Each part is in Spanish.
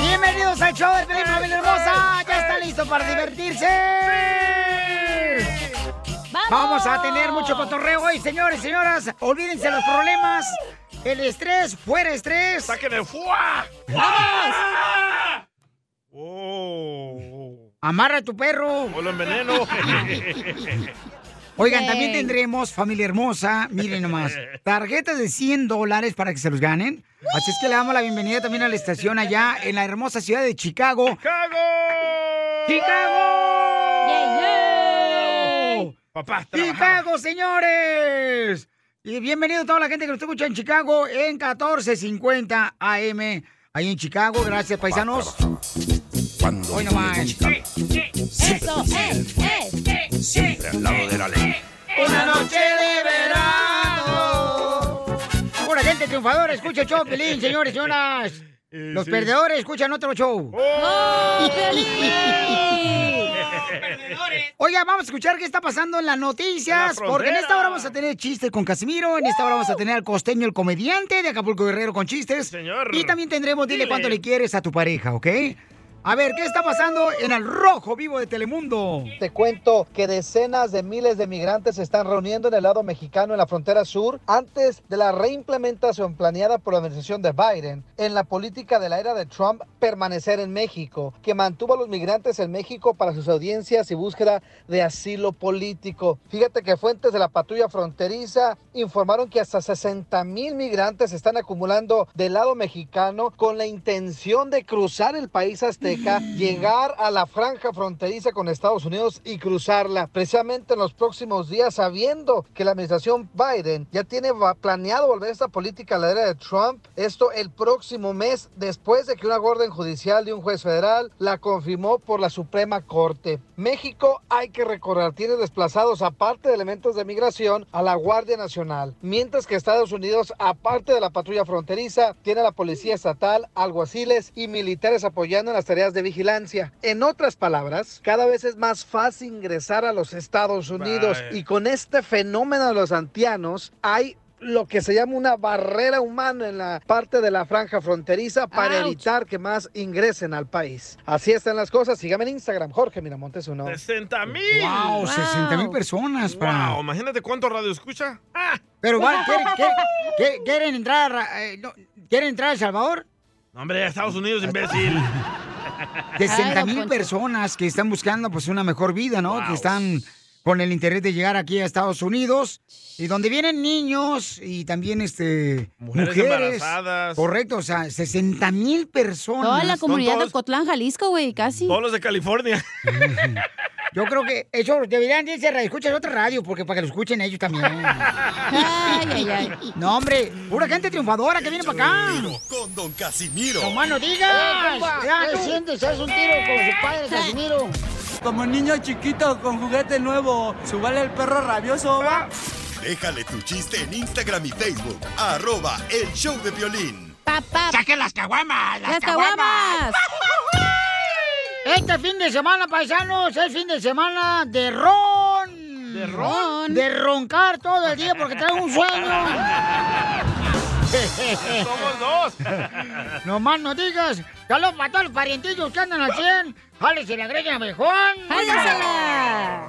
Bienvenidos al show de Pelín Familia Hermosa. Ya está listo para divertirse. Vamos a tener mucho cotorreo hoy, señores y señoras. Olvídense los problemas. El estrés, fuera estrés. ¡Saquen el fuá! ¡Vamos! ¡Oh! Amarra a tu perro. ¡O lo enveneno! Oigan, también tendremos, familia hermosa, miren nomás, tarjetas de 100 dólares para que se los ganen. Así es que le damos la bienvenida también a la estación allá en la hermosa ciudad de Chicago. ¡Chicago! ¡Chicago! Papá, ¡Chicago, señores! Y bienvenido a toda la gente que nos escucha en Chicago en 1450 AM, ahí en Chicago. Gracias, paisanos. Hoy nomás. Eso, eh, Siempre al lado de la ley. Una noche de verano. Pura gente triunfadora, escucha el show, Pelín, señores señoras. Los sí. perdedores escuchan otro show. ¡Oh, Oiga, vamos a escuchar qué está pasando en las noticias, la porque en esta hora vamos a tener chistes con Casimiro, en esta hora vamos a tener al costeño, el comediante de Acapulco Guerrero con chistes. Señor. Y también tendremos, dile Dile. cuánto le quieres a tu pareja, ¿ok? A ver, ¿qué está pasando en el rojo vivo de Telemundo? Te cuento que decenas de miles de migrantes se están reuniendo en el lado mexicano en la frontera sur antes de la reimplementación planeada por la administración de Biden en la política de la era de Trump permanecer en México, que mantuvo a los migrantes en México para sus audiencias y búsqueda de asilo político. Fíjate que fuentes de la patrulla fronteriza informaron que hasta 60 mil migrantes se están acumulando del lado mexicano con la intención de cruzar el país azteca, llegar a la franja fronteriza con Estados Unidos y cruzarla precisamente en los próximos días, sabiendo que la administración Biden ya tiene planeado volver esta política a la era de Trump. Esto el próximo mes, después de que una orden judicial de un juez federal la confirmó por la Suprema Corte. México hay que recorrer, tiene desplazados aparte de elementos de migración a la Guardia Nacional, mientras que Estados Unidos, aparte de la patrulla fronteriza, tiene a la Policía Estatal, alguaciles y militares apoyando en las tareas de vigilancia. En otras palabras, cada vez es más fácil ingresar a los Estados Unidos Vaya. y con este fenómeno de los antianos hay lo que se llama una barrera humana en la parte de la franja fronteriza para Ouch. evitar que más ingresen al país. Así están las cosas. Sígame en Instagram, Jorge Miramontes uno. 60 mil. Wow, 60 mil personas. para- Wow, imagínate cuánto radio escucha. Ah, Pero, va, ¿quieren, quieren- quieren- quieren entrar, a- eh, no, ¿quieren entrar a El Salvador? no, hombre, a Estados Unidos, imbécil. 60 mil personas que están buscando pues una mejor vida, ¿no? Wow. Que están con el interés de llegar aquí a Estados Unidos y donde vienen niños y también este Mujeres embarazadas. Correcto, o sea, 60 mil personas. Toda la comunidad de todos- Ocotlán, Jalisco, güey, casi. Todos los de California. Yo creo que eso deberían irse a escuchar otra radio porque para que lo escuchen ellos también. Ay, ay, ay. No, hombre, pura gente triunfadora que viene para acá. Con Don Casimiro. No más no digas. Ya, ¿Qué sientes? ¿Haz un tiro con su padre, Casimiro? Como niño chiquito con juguete nuevo, subale el perro rabioso, va. Déjale tu chiste en Instagram y Facebook. Arroba el show de violín. Papá. ¡Saquen las caguamas! ¡Las caguamas! Este fin de semana, paisanos, es fin de semana de ron. ¿De ron? De roncar todo el día porque traigo un sueño. Somos dos. no más no digas. Saludos para todos los parientillos que andan al 100. Jálese la greña viejón. ¡Jálesela!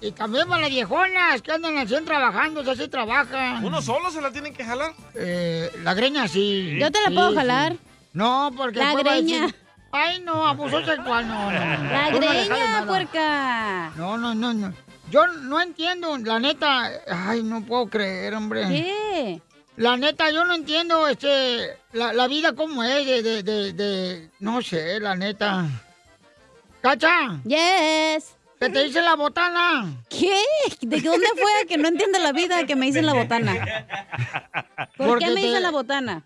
Y, y también para las viejonas que andan al 100 trabajando, o sea, sí trabajan. ¿Uno solo se la tienen que jalar? Eh, la greña sí. ¿Yo te la Sí, puedo sí. jalar? No, porque La va a greña. decir, Ay, no, abuso sexual, no, no. La no greña, puerca. No, no, no, no. Yo no entiendo, la neta. Ay, no puedo creer, hombre. ¿Qué? La neta, yo no entiendo, este, la, la vida como es, de, de, de, de- no sé, la neta. ¡Cacha! Yes. ¿Qué te dice la botana? ¿Qué? ¿De dónde fue que no entiende la vida que me dicen la botana? ¿Por Porque qué me te- dicen la botana?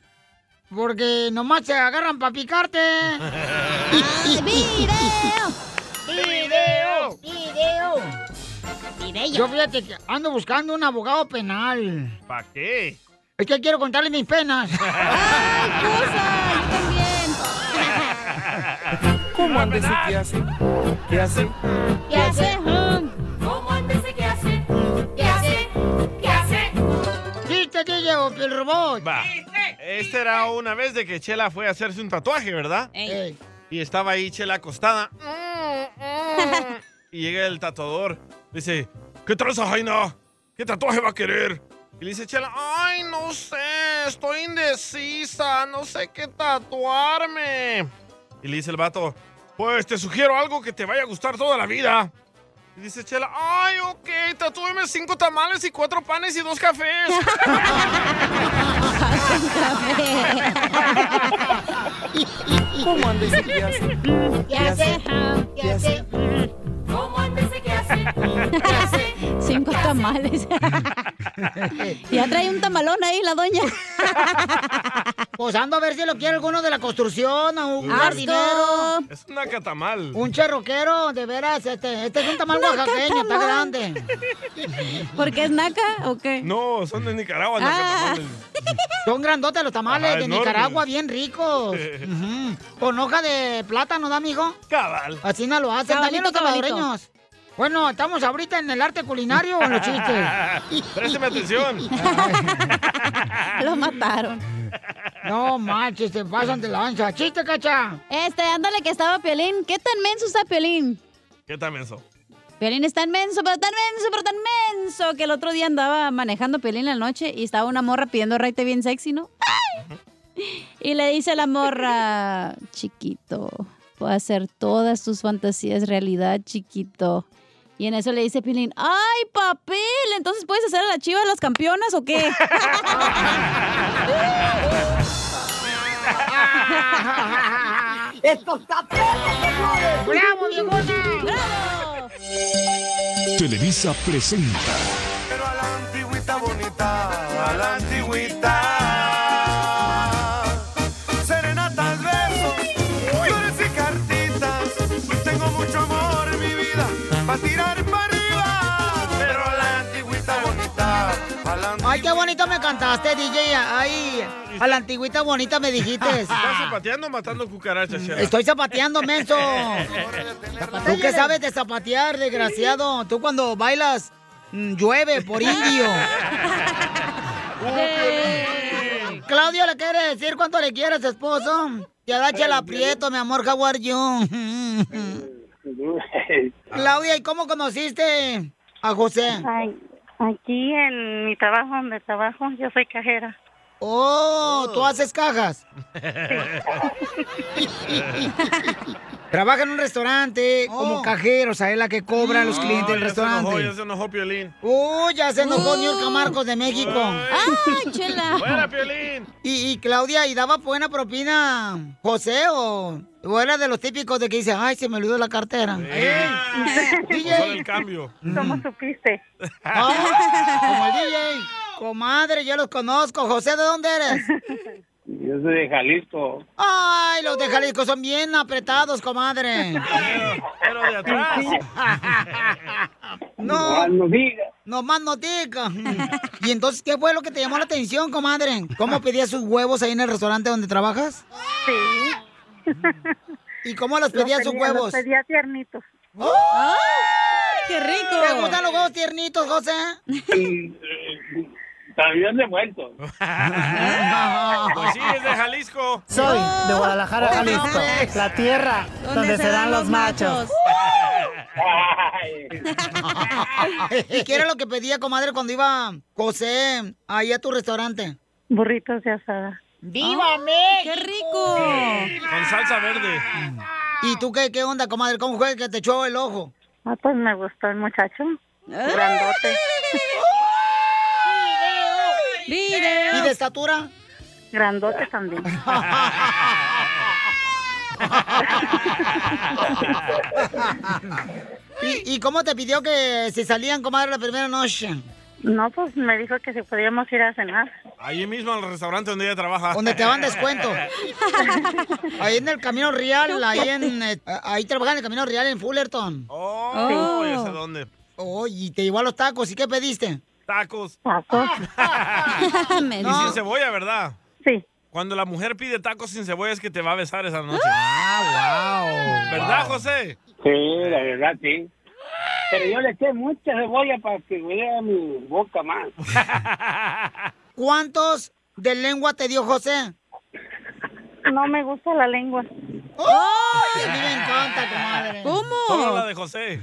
Porque nomás se agarran para picarte. ¡Ay, video! ¡Video! ¡Video! Video. Yo fíjate que ando buscando un abogado penal. ¿Para qué? Es que quiero contarle mis penas. ¡Ay, cosa! Yo también. ¿Cómo andes y qué hace? ¿Qué hace? ¿Qué hace? ¿Cómo antes de qué hace? ¿Qué hace? ¿Qué hace? ¡Chiste, DJ, o el robot? Va. Esta era una vez de que Chela fue a hacerse un tatuaje, ¿verdad? Ey. Y estaba ahí Chela acostada. Y llega el tatuador. Dice, ¿qué traza, Jaina? ¿Qué tatuaje va a querer? Y le dice Chela, ay, no sé, estoy indecisa, no sé qué tatuarme. Y le dice el vato, pues te sugiero algo que te vaya a gustar toda la vida. Y dice Chela, ay, ok, tatúeme cinco tamales y cuatro panes y dos cafés. ¿Cómo anda ese que hace? ¿Qué hace? ¿Qué hace? ¿Qué hace? Cinco tamales. ya trae un tamalón ahí la doña. Pues ando a ver si lo quiere alguno de la construcción o un jardinero. es una catamal. Un cherroquero, de veras, este, este es un tamal oaxaqueño, está grande. ¿Porque es naca o qué? No, son de Nicaragua, no Ah. catamales. Son grandotes los tamales Ajá, de enormes. Nicaragua, bien ricos. Con hoja de plátano, ¿da, amigo? Cabal. Así no lo hacen. También los Cabalito, cabalito. salvadoreños. Bueno, ¿estamos ahorita en el arte culinario o en los chistes? Présteme atención. Lo mataron. No manches, se pasan de lanza. ¡Chiste, cacha! Este, ándale que estaba Piolín. ¿Qué tan menso está Piolín? ¿Qué tan menso? Piolín es tan menso, pero tan menso, pero tan menso que el otro día andaba manejando Piolín en la noche y estaba una morra pidiendo raite bien sexy, ¿no? ¡Ay! Y le dice la morra, chiquito, puedo hacer todas tus fantasías realidad, chiquito. Y en eso le dice Piolín, ¡ay, papel! ¿Entonces puedes hacer a la chiva las campeonas o qué? ¡Bravo, viejona! ¡Bravo! Televisa presenta me cantaste, DJ. Ay, a la antigüita bonita me dijiste. ¿Estás zapateando o matando cucarachas, Chela? Estoy zapateando, menso. ¿Tú qué sabes de zapatear, desgraciado? Tú cuando bailas, mm, llueve por indio. Claudio le quiere decir cuánto le quiere a su esposo. Te agacha el aprieto, mi amor, how are you? Claudia, ¿y cómo conociste a José? Ay, aquí en mi trabajo, donde trabajo, yo soy cajera. Oh, ¿tú haces cajas? Trabaja en un restaurante como cajero, o sea, es la que cobra a los clientes del ya se enojó, restaurante. ya se enojó Piolín. Uy, ya se enojó Niurka Marcos de México. ¡Ay, chela! ¡Fuera, Piolín! Y, y Claudia, ¿y daba buena propina José o, o era de los típicos de que dice, ay, se me olvidó la cartera? Eh, DJ. El cambio. ¿Cómo supiste? Ah, como el DJ. Comadre, yo los conozco. José, ¿de dónde eres? Yo soy de Jalisco. Ay, los de Jalisco son bien apretados, comadre. Pero de atrás. No, No diga. no más notica. ¿Y entonces qué fue lo que te llamó la atención, comadre? ¿Cómo pedías sus huevos ahí en el restaurante donde trabajas? Sí. ¿Y cómo los Los pedías sus pedía- los huevos? pedía tiernitos. ¡Ay, qué ¿Te rico! gustan los huevos tiernitos, José? También de muerto. Pues sí, es de Jalisco. Soy de Guadalajara, Jalisco, la tierra donde, se dan los machos. ¿Y qué era lo que pedía, comadre, cuando iba José ahí a tu restaurante? Burritos de asada. ¡Viva México! ¡Qué rico! Con salsa verde. ¿Y tú qué, qué onda, comadre? ¿Cómo fue que te echó el ojo? Ah, pues me gustó el muchacho. Grandote. ¡Video! ¿Y de estatura? Grandote también. ¿Y, y cómo te pidió que si salían, comadre, la primera noche? No, pues me dijo que si podíamos ir a cenar. Ahí mismo en el restaurante donde ella trabaja. Donde te van descuento. Ahí en el Camino Real, ahí en... eh, ahí trabajan en el Camino Real en Fullerton. Oh, Oh. ya sé dónde. Oh, y te llevó a los tacos. ¿Y qué pediste? Tacos. Tacos. Me Y dice- sin cebolla, ¿verdad? Sí. Cuando la mujer pide tacos sin cebolla es que te va a besar esa noche. Ah, wow. ¿Verdad, José? Sí, la verdad, sí. Pero yo le eché mucha cebolla para que vea mi boca más. ¿cuántos de lengua te dio José? No me gusta la lengua. ¡Ay! A mí me encanta, comadre. Solo la de José.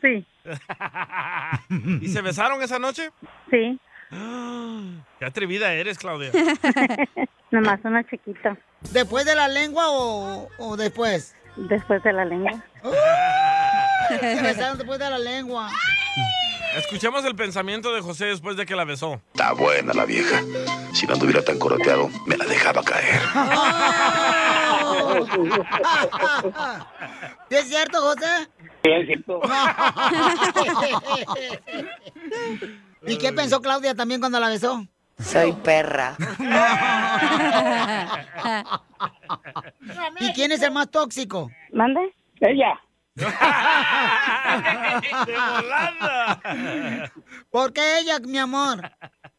Sí. ¿Y se besaron esa noche? Sí. Qué atrevida eres, Claudia. Nomás una chiquita. ¿Después de la lengua o, o después? Después de la lengua. Se besaron después de la lengua. Escuchemos el pensamiento de José después de que la besó. Está buena la vieja. Si no anduviera tan coroteado, me la dejaba caer. ¿Sí ¿Es cierto, José? Sí, es cierto. ¿Y qué pensó Claudia también cuando la besó? Soy perra. ¿Y quién es el más tóxico? ¿Mande? Ella. ¡De volada! ¿Por qué ella, mi amor?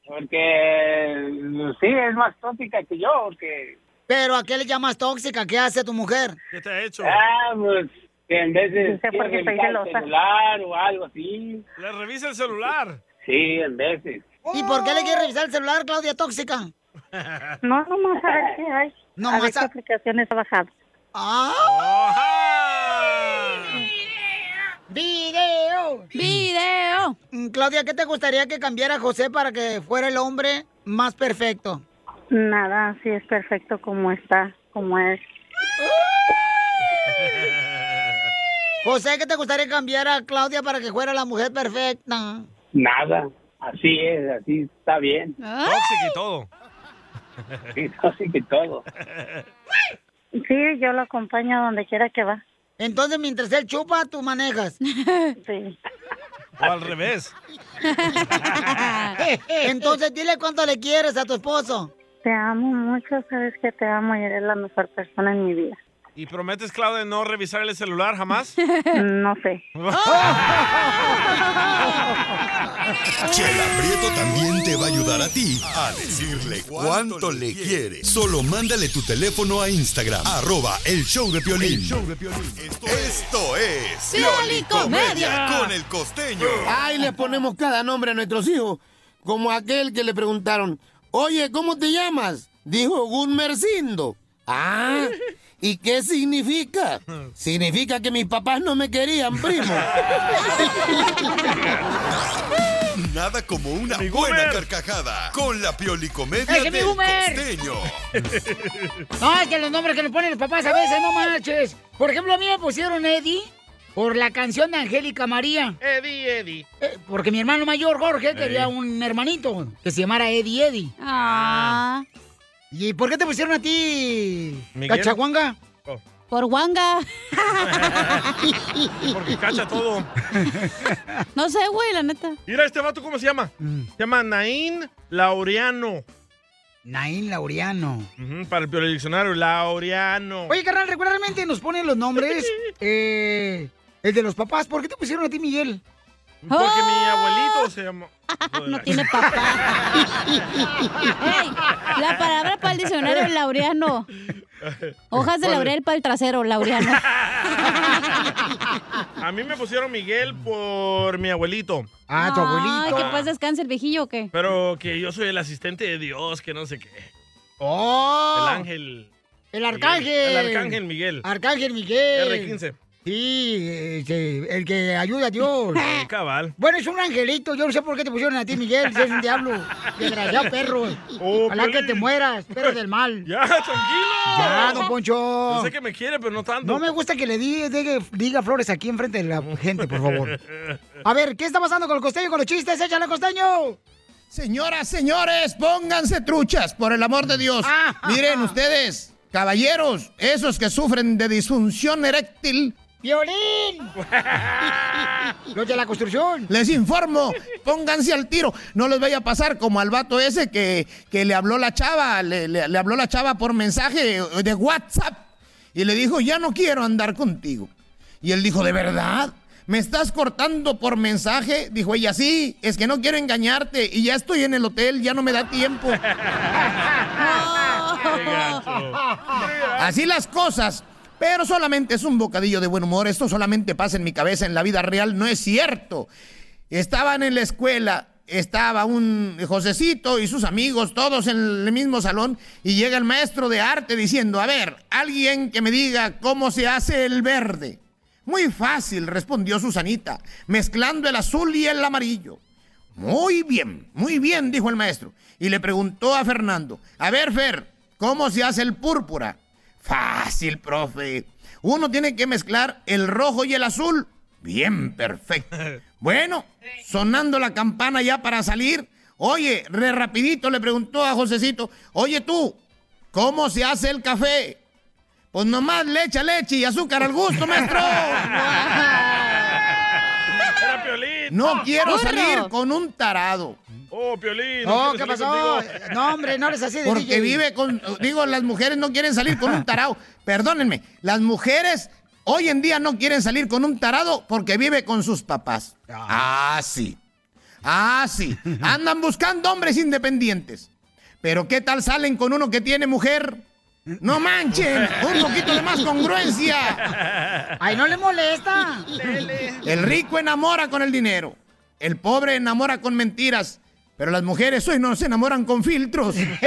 Porque sí, es más tóxica que yo, porque... ¿Pero a qué le llamas tóxica? ¿Qué hace tu mujer? ¿Qué te ha hecho? Ah, pues, que en vez de Sí, porque quiere soy revisar el celosa. celular o algo así. Le revisa el celular. Sí, en veces. ¿Y por qué le quiere revisar el celular, Claudia, tóxica? No, nomás a ver qué hay. No a ver más qué aplicaciones ha bajado. ¡Ah! ¡Video! ¡Video! Mm, Claudia, ¿qué te gustaría que cambiara José para que fuera el hombre más perfecto? Nada, sí es perfecto como está, como es. José, ¿qué te gustaría cambiar a Claudia para que fuera la mujer perfecta? Nada. Así es, así está bien. Tóxico y todo. Sí, así que todo. Sí, yo lo acompaño a donde quiera que va. Entonces, mientras él chupa, tú manejas. Sí. O al revés. Entonces, dile cuánto le quieres a tu esposo. Te amo mucho, sabes que te amo y eres la mejor persona en mi vida. ¿Y prometes, Claudia, no revisar el celular jamás? No sé. Chela Prieto también te va a ayudar a ti a decirle cuánto le quiere. Solo mándale tu teléfono a Instagram, arroba el show de Piolín. Esto es ¡Piolicomedia! con el costeño. Ay, le ponemos cada nombre a nuestros hijos. Como aquel que le preguntaron, oye, ¿cómo te llamas? Dijo Gunmercindo. Ah, ¿y qué significa? Significa que mis papás no me querían, primo. Nada como una Mi buena carcajada con la Piolicomedia ¡Ese es mi del costeño. No, es que los nombres que le ponen los papás a veces, no marches. Por ejemplo, a mí me pusieron Eddie por la canción de Angélica María. Eddie, Eddie. Eh, porque mi hermano mayor, Jorge, quería un hermanito que se llamara Eddie Eddie. Ah, ¿Y por qué te pusieron a ti, Miguel. Cachaguanga? por Wanga. Porque cacha todo. No sé, güey, la neta. Mira, este vato, ¿cómo se llama? Mm. Se llama Naín Laureano. Naín Laureano. Para el diccionario, Laureano. Oye, carnal, regularmente nos ponen los nombres, eh, el de los papás. ¿Por qué te pusieron a ti, Miguel? Porque mi ¡Oh! abuelito se llama... No tiene papá. La palabra para el diccionario es laureano. Hojas de laurel para el trasero, laureano. A mí me pusieron Miguel por mi abuelito. Ah, tu Ay, abuelito. que pues descanse el viejillo o qué. Pero que yo soy el asistente de Dios, que no sé qué. ¡Oh! El ángel. El arcángel. El arcángel Miguel. Arcángel Miguel. R15. Sí, este, el que ayuda a Dios. Eh, Cabal. Bueno, es un angelito. Yo no sé por qué te pusieron a ti, Miguel. Si es un diablo. Desgraciado perro. Oh, Ojalá que te mueras, pero del mal. Ya, tranquilo. Ya, don Poncho. Yo sé que me quiere, pero no tanto. No me gusta que le diga, diga, diga flores aquí enfrente de la gente, por favor. A ver, ¿qué está pasando con el costeño, con los chistes? ¡Échale, costeño! Señoras, señores, pónganse truchas, por el amor de Dios. Ah. Miren ustedes, caballeros, esos que sufren de disfunción eréctil, ¡Violín! Los de la construcción. Les informo, pónganse al tiro. No les vaya a pasar como al vato ese que, que le habló la chava, le, le- le habló la chava por mensaje de WhatsApp y le dijo, ya no quiero andar contigo. Y él dijo, ¿de verdad? ¿Me estás cortando por mensaje? Dijo ella, sí, es que no quiero engañarte y ya estoy en el hotel, ya no me da tiempo. Así las cosas. Pero solamente es un bocadillo de buen humor. Esto solamente pasa en mi cabeza. En la vida real no es cierto. Estaban en la escuela estaba un Josecito y sus amigos, todos en el mismo salón, y llega el maestro de arte diciendo, a ver, alguien que me diga cómo se hace el verde. Muy fácil, respondió Susanita, mezclando el azul y el amarillo. Muy bien, muy bien, dijo el maestro. Y le preguntó a Fernando, a ver, Fer, ¿cómo se hace el púrpura? Fácil, profe. Uno tiene que mezclar el rojo y el azul. Bien, perfecto. Bueno, sonando la campana ya para salir, oye, re rapidito le preguntó a Josecito, oye tú, ¿cómo se hace el café? Pues nomás leche, leche y azúcar al gusto, maestro. No quiero salir con un tarado. Oh, Piolín. No, ¿qué pasó? contigo. No, hombre, no eres así de Porque DJ. vive con, digo, las mujeres no quieren salir con un tarado. Perdónenme, las mujeres hoy en día no quieren salir con un tarado porque vive con sus papás. Ah, sí. Ah, sí. Andan buscando hombres independientes. Pero ¿qué tal salen con uno que tiene mujer? No manchen, un poquito de más congruencia. Ay, no le molesta. El rico enamora con el dinero. El pobre enamora con mentiras. Pero las mujeres hoy no se enamoran con filtros.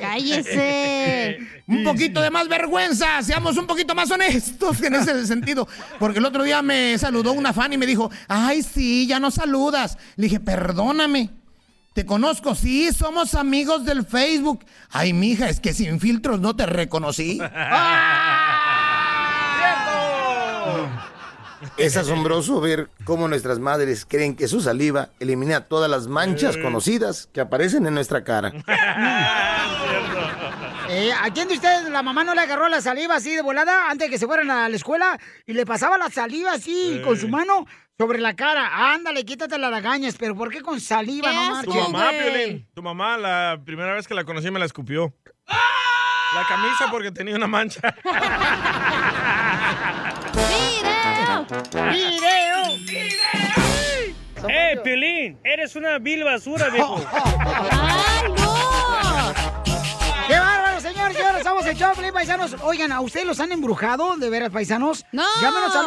Cállese. Un poquito de más vergüenza, seamos un poquito más honestos en ese sentido. Porque el otro día me saludó una fan y me dijo, ay, sí, ya no saludas. Le dije, perdóname. Te conozco, sí, somos amigos del Facebook. Ay, mija, es que sin filtros no te reconocí. Es asombroso ver cómo nuestras madres creen que su saliva elimina todas las manchas conocidas que aparecen en nuestra cara. Eh, ¿A quién de ustedes la mamá no le agarró la saliva así de volada antes de que se fueran a la escuela y le pasaba la saliva así con su mano sobre la cara? Ándale, quítate las lagañas, pero ¿por qué con saliva? No Tu mamá, Piolín. Tu mamá, la primera vez que la conocí, me la escupió. La camisa porque tenía una mancha. ¡Video! ¡Eh, Piolín! Eres una vil basura, viejo. ¡Ay, no! ¡Qué bárbaro, señor! Señores, somos el Choplin, paisanos. Oigan, ¿a ustedes los han embrujado, de veras, paisanos? ¡No! Llámenos al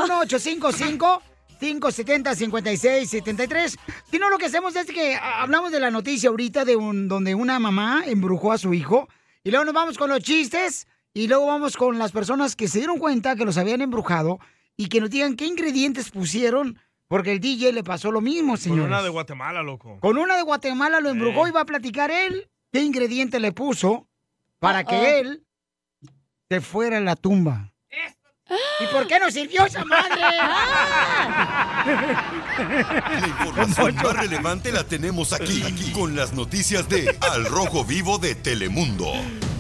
1-855-570-5673. Si no, lo que hacemos es que hablamos de la noticia ahorita de un, donde una mamá embrujó a su hijo. Y luego nos vamos con los chistes. Y luego vamos con las personas que se dieron cuenta que los habían embrujado. Y que nos digan qué ingredientes pusieron. Porque el DJ le pasó lo mismo, Con señores. una de Guatemala, loco. Con una de Guatemala lo embrujó y va a platicar él qué ingrediente le puso para que él se fuera a la tumba. ¿Y por qué no sirvió esa madre? La información más relevante la tenemos aquí, aquí, con las noticias de Al Rojo Vivo de Telemundo.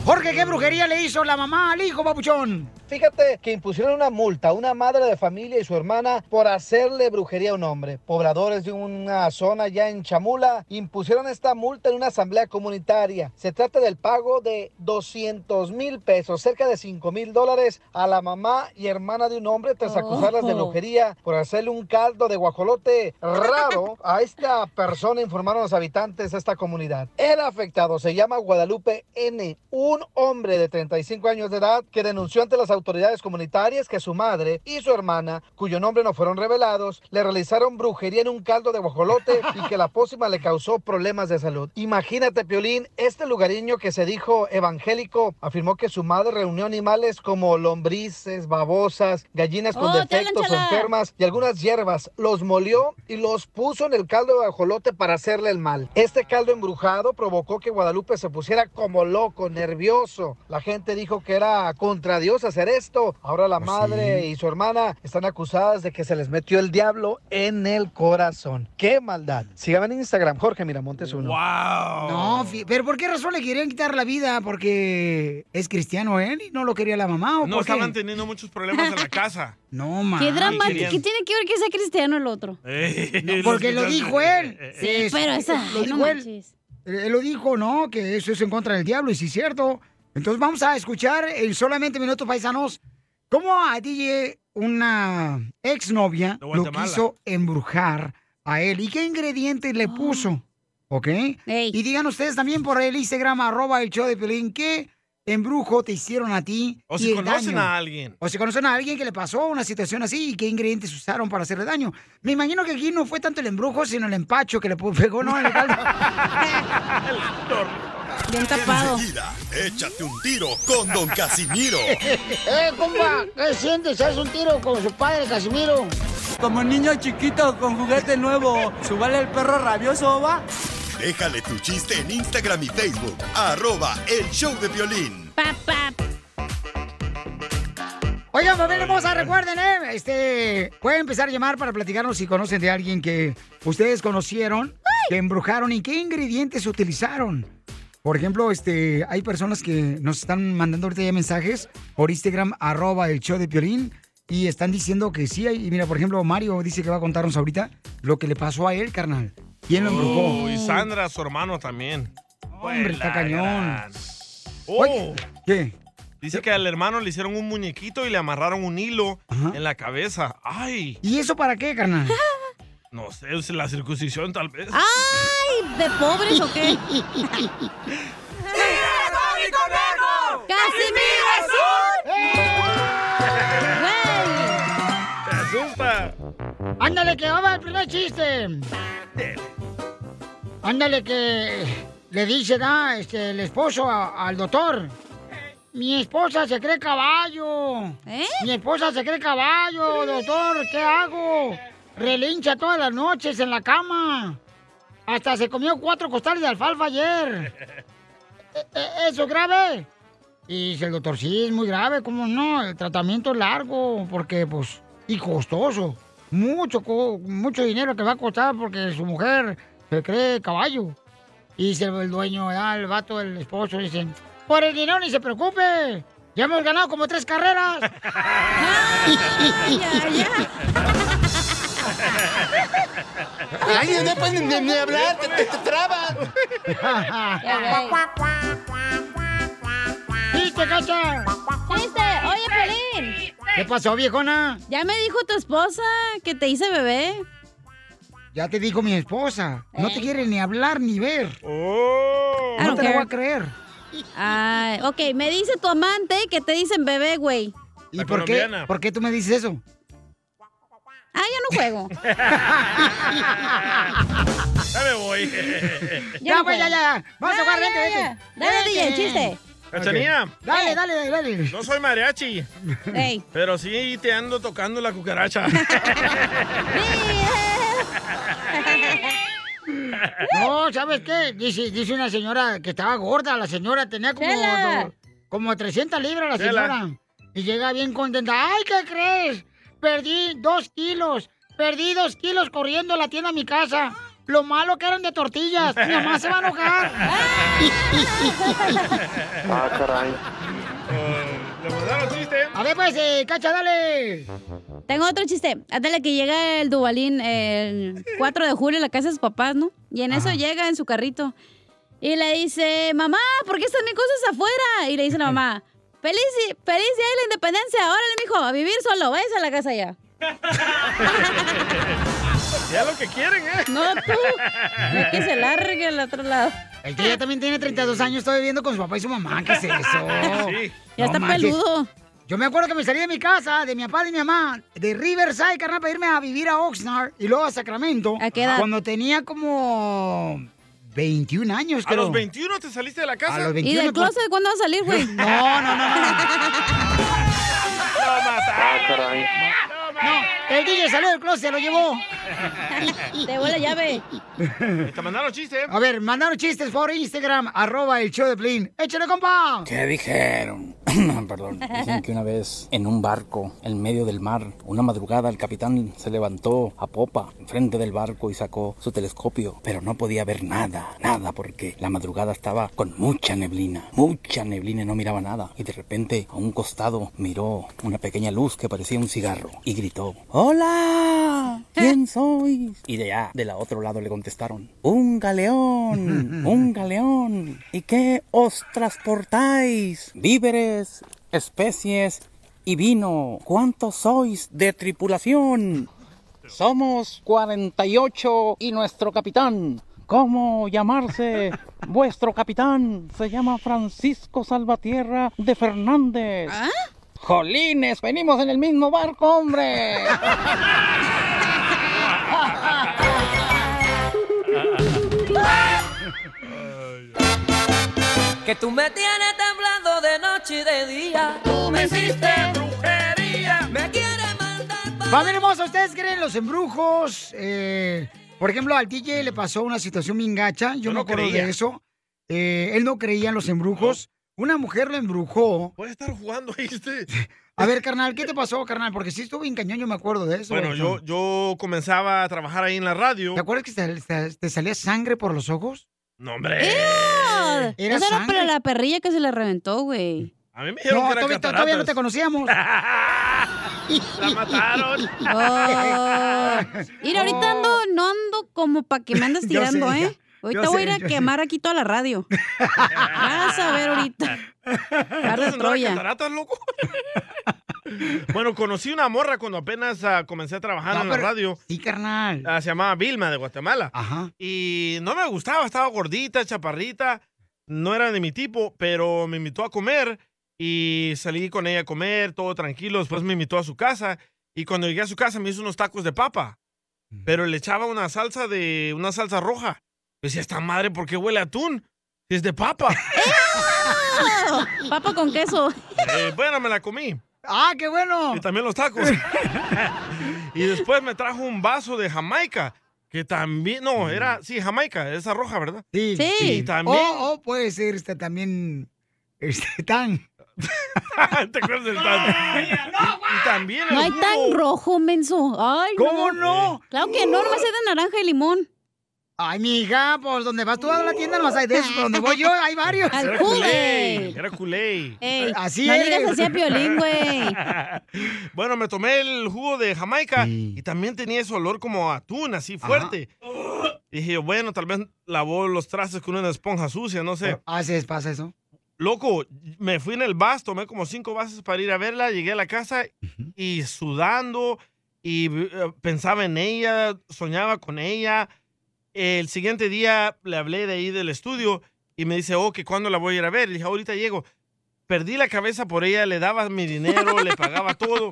Jorge, ¿qué brujería le hizo la mamá al hijo, papuchón? Fíjate que impusieron una multa a una madre de familia y su hermana por hacerle brujería a un hombre. Pobladores de una zona ya en Chamula impusieron esta multa en una asamblea comunitaria. Se trata del pago de 200 mil pesos, cerca de 5 mil dólares a la mamá y hermana de un hombre tras acusarlas de brujería por hacerle un caldo de guajolote raro a esta persona, informaron los habitantes de esta comunidad. El afectado se llama Guadalupe N., un hombre de 35 años de edad que denunció ante las autoridades comunitarias que su madre y su hermana, cuyo nombre no fueron revelados, le realizaron brujería en un caldo de guajolote y que la pócima le causó problemas de salud. Imagínate, Piolín, este lugareño que se dijo evangélico afirmó que su madre reunió animales como lombrices, babosas, gallinas con Oh, defectos o enfermas y algunas hierbas, los molió y los puso en el caldo de guajolote para hacerle el mal. Este caldo embrujado provocó que Guadalupe se pusiera como loco, nervioso. La gente dijo que era contra Dios hacer esto. Ahora la madre y su hermana están acusadas de que se les metió el diablo en el corazón. ¡Qué maldad! Síganme en Instagram, Jorge Miramontes uno. No, fi- pero ¿por qué razón le querían quitar la vida? ¿Porque es cristiano él y no lo quería la mamá? ¿o No por qué? estaban teniendo muchos problemas en la casa. No, ma. Qué dramático. ¿Qué tiene que ver que sea cristiano el otro? No, Porque lo dijo él. Sí, pero esa- Lo dijo no él. Manches. Él lo dijo, ¿no? Que eso es en contra del diablo, y sí es cierto. Entonces vamos a escuchar en solamente minutos paisanos cómo a DJ, una exnovia, lo quiso embrujar a él. ¿Y qué ingredientes le puso? ¿Ok? Y digan ustedes también por el Instagram, arroba el show de Pelín, ¿qué embrujo te hicieron a ti. O y si el conocen daño. a alguien. O si conocen a alguien que le pasó una situación así y qué ingredientes usaron para hacerle daño. Me imagino que aquí no fue tanto el embrujo, sino el empacho que le pegó, ¿no? En el caldo. Bien tapado. Enseguida, échate un tiro con Don Casimiro. ¡Eh, compa! ¿Qué sientes? ¿Haz un tiro con su padre, Casimiro? Como niño chiquito con juguete nuevo, ¿subale el perro rabioso, va? Déjale tu chiste en Instagram y Facebook. Arroba El Show de Violín. Oigan, familia hermosa, recuerden, ¿eh? Este, pueden empezar a llamar para platicarnos si conocen de alguien que ustedes conocieron, que embrujaron y qué ingredientes utilizaron. Por ejemplo, este, hay personas que nos están mandando ahorita ya mensajes por Instagram, arroba el show de Piolín, y están diciendo que sí hay. Y mira, por ejemplo, Mario dice que va a contarnos ahorita lo que le pasó a él, carnal. ¿Quién lo embrujó? Oh, y Sandra, su hermano también. Hombre, está cañón. Oh. ¿Qué? Dice que al hermano le hicieron un muñequito y le amarraron un hilo en la cabeza. ¡Ay! ¿Y eso para qué, carnal? No sé, es la circuncisión tal vez. ¡Ay! ¿De pobres o qué? Ándale, que va el primer chiste. Ándale, que le dice, da, este, el esposo a- al doctor. Mi esposa se cree caballo. Mi esposa se cree caballo, doctor. ¿Qué hago? Relincha todas las noches en la cama. Hasta se comió cuatro costales de alfalfa ayer. E- e- ¿Eso es grave? Y dice el doctor, sí, es muy grave, ¿cómo no? El tratamiento es largo, porque, pues, y costoso. Mucho, mucho dinero que va a costar porque su mujer se cree caballo. Y dice el dueño, el vato, el esposo, dice, por el dinero ni se preocupe. Ya hemos ganado como tres carreras. Ay, no pueden ni, ni hablar, te, te, te traban. ¡Chiste, cacha! ¿Qué pasó, viejona? Ya me dijo tu esposa que te hice bebé. Ya te dijo mi esposa. No te quiere ni hablar ni ver. Oh. No te lo voy a creer. Ay, ok, me dice tu amante que te dicen bebé, güey. ¿Y La por qué, por qué tú me dices eso? Ah, ya no juego. Ya me voy. Ya, no pues, ya, juego. ya. Vamos a jugar, Ya, vente, ya, vente. ya. Dale, DJ, el chiste. Cachanía. Dale, dale, dale, dale. No soy mariachi. Pero sí te ando tocando la cucaracha. No, ¿sabes qué? Dice, dice una señora que estaba gorda. La señora tenía como, do- como 300 libras la Chela. señora. Y llega bien contenta. ¡Ay, qué crees! Perdí dos kilos. Perdí dos kilos corriendo a la tienda a mi casa. Lo malo que eran de tortillas. Mi mamá se va a enojar. Ah, caray. ¿Le mandaron chiste? A ver, pues, eh, cacha, dale. Tengo otro chiste. Ándale que llega el Dubalín el 4 de julio a la casa de sus papás, ¿no? Y en eso llega en su carrito. Y le dice, mamá, ¿por qué están mis cosas afuera? Y le dice la mamá, feliz, feliz día de la independencia. Órale, mijo, a vivir solo. Váyase a la casa ya. Ya lo que quieren, ¿eh? No, tú. Ya que se largue al otro lado. El que ya también tiene 32 años, está viviendo con su papá y su mamá. ¿Qué es eso? Sí. Ya No está manches. peludo. Yo me acuerdo que me salí de mi casa, de mi papá y de mi mamá, de Riverside, carnal, para irme a vivir a Oxnard y luego a Sacramento. ¿A qué edad? Cuando tenía como 21 años, ¿A creo. los 21 te saliste de la casa? A los ¿Y 21. del closet cuándo va a salir, güey? No, no, no, no. Ah, caray. No, el DJ salió del closet, se lo llevó. Te vuelve la llave. Te mandaron chiste. A ver, mandaron chistes por Instagram, arroba el show de Plin. ¡Échale, compa! ¿Qué dijeron? Perdón. Dicen que una vez en un barco, en medio del mar, una madrugada el capitán se levantó a popa enfrente del barco y sacó su telescopio, pero no podía ver nada, nada, porque la madrugada estaba con mucha neblina, mucha neblina y no miraba nada. Y de repente a un costado miró una pequeña luz que parecía un cigarro y gritó, ¡Hola! ¿Quién sois? Y de allá, de la otro lado le contestaron, ¡Un galeón! ¡Un galeón! ¿Y qué os transportáis? Víveres, especies y vino. ¿Cuántos sois de tripulación? Somos 48 y nuestro capitán. ¿Cómo llamarse? Vuestro capitán se llama Francisco Salvatierra de Fernández. Jolines, venimos en el mismo barco, hombre. Que tú me tienes temblando de noche y de día. Tú me hiciste brujería. Me quieres mandar Familia hermosa, ¿ustedes creen en los embrujos? Eh, por ejemplo, al DJ le pasó una situación bien gacha. Yo, no acuerdo creía. de eso. Eh, él no creía en los embrujos. Una mujer lo embrujó. Puede estar jugando ahí usted. A ver, carnal, ¿qué te pasó, carnal? Porque sí estuvo bien cañón, yo me acuerdo de eso. Bueno, yo, yo comenzaba a trabajar ahí en la radio. ¿Te acuerdas que te, te- te salía sangre por los ojos? No, hombre. Era Esa era sangre. para la perrilla que se le reventó, güey. A mí me No, todavía, todavía no te conocíamos. La mataron. Oh. Mira, ahorita ando, no ando como para que me andes tirando, sé, ya. Ahorita Yo voy a ir a quemar aquí toda la radio. Vas a ver ahorita. Par de ¿Entonces no era Troya. loco? bueno, conocí una morra cuando apenas ah, comencé a trabajar No, en la pero- radio. Sí, carnal. Ah, se llamaba Vilma de Guatemala. Ajá. Y no me gustaba, estaba gordita, chaparrita. No era de mi tipo, pero me invitó a comer y salí con ella a comer, todo tranquilo. Después me invitó a su casa y cuando llegué a su casa me hizo unos tacos de papa. Pero le echaba una salsa de una salsa roja. Decía, esta madre, ¿por qué huele a atún? Es de papa. Papa con queso. Eh, bueno, me la comí. ¡Ah, qué bueno! Y también los tacos. y después me trajo un vaso de Jamaica, que también, no, era, sí, Jamaica, esa roja, ¿verdad? Sí. Sí. Y también, O, o puede ser este también. Este tan. ¿te acuerdas del tan? Y, y también el No hay tan rojo, menso. Ay, ¿Cómo no? Claro que no, nomás es de naranja y limón. Ay, mija, pues donde vas tú a la tienda no hay de eso. pero Donde voy yo hay varios. Al culé, era culé. Así no es. digas así a Piolín, güey. bueno, me tomé el jugo de Jamaica y también tenía ese olor como a atún, así fuerte. Dije yo, bueno, tal vez lavó los trastes con una esponja sucia, no sé. Así es, pasa eso. Loco, me fui en el bus, tomé como cinco bases para ir a verla, llegué a la casa y sudando y eh, pensaba en ella, soñaba con ella. El siguiente día le hablé de ahí del estudio y me dice, oh, que cuándo la voy a ir a ver. Le dije, ahorita llego. Perdí la cabeza por ella, le daba mi dinero, le pagaba todo.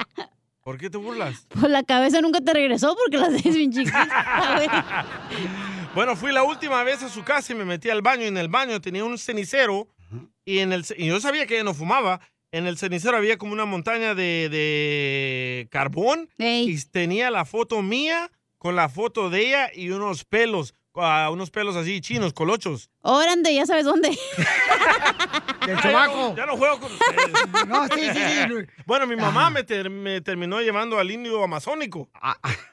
¿Por qué te burlas? Pues la cabeza nunca te regresó porque la haces bien chiquita. Bueno, fui la última vez a su casa y me metí al baño. Y en el baño tenía un cenicero y, en el, y yo sabía que ella no fumaba. En el cenicero había como una montaña de, de carbón y tenía la foto mía con la foto de ella y unos pelos, ah, unos pelos así chinos, colochos. Órale, ya sabes dónde. Del Ah, sobaco. Ya no, ya no juego con ustedes. No, sí, sí, sí. Bueno, mi mamá me, ter- me terminó llevando al indio amazónico.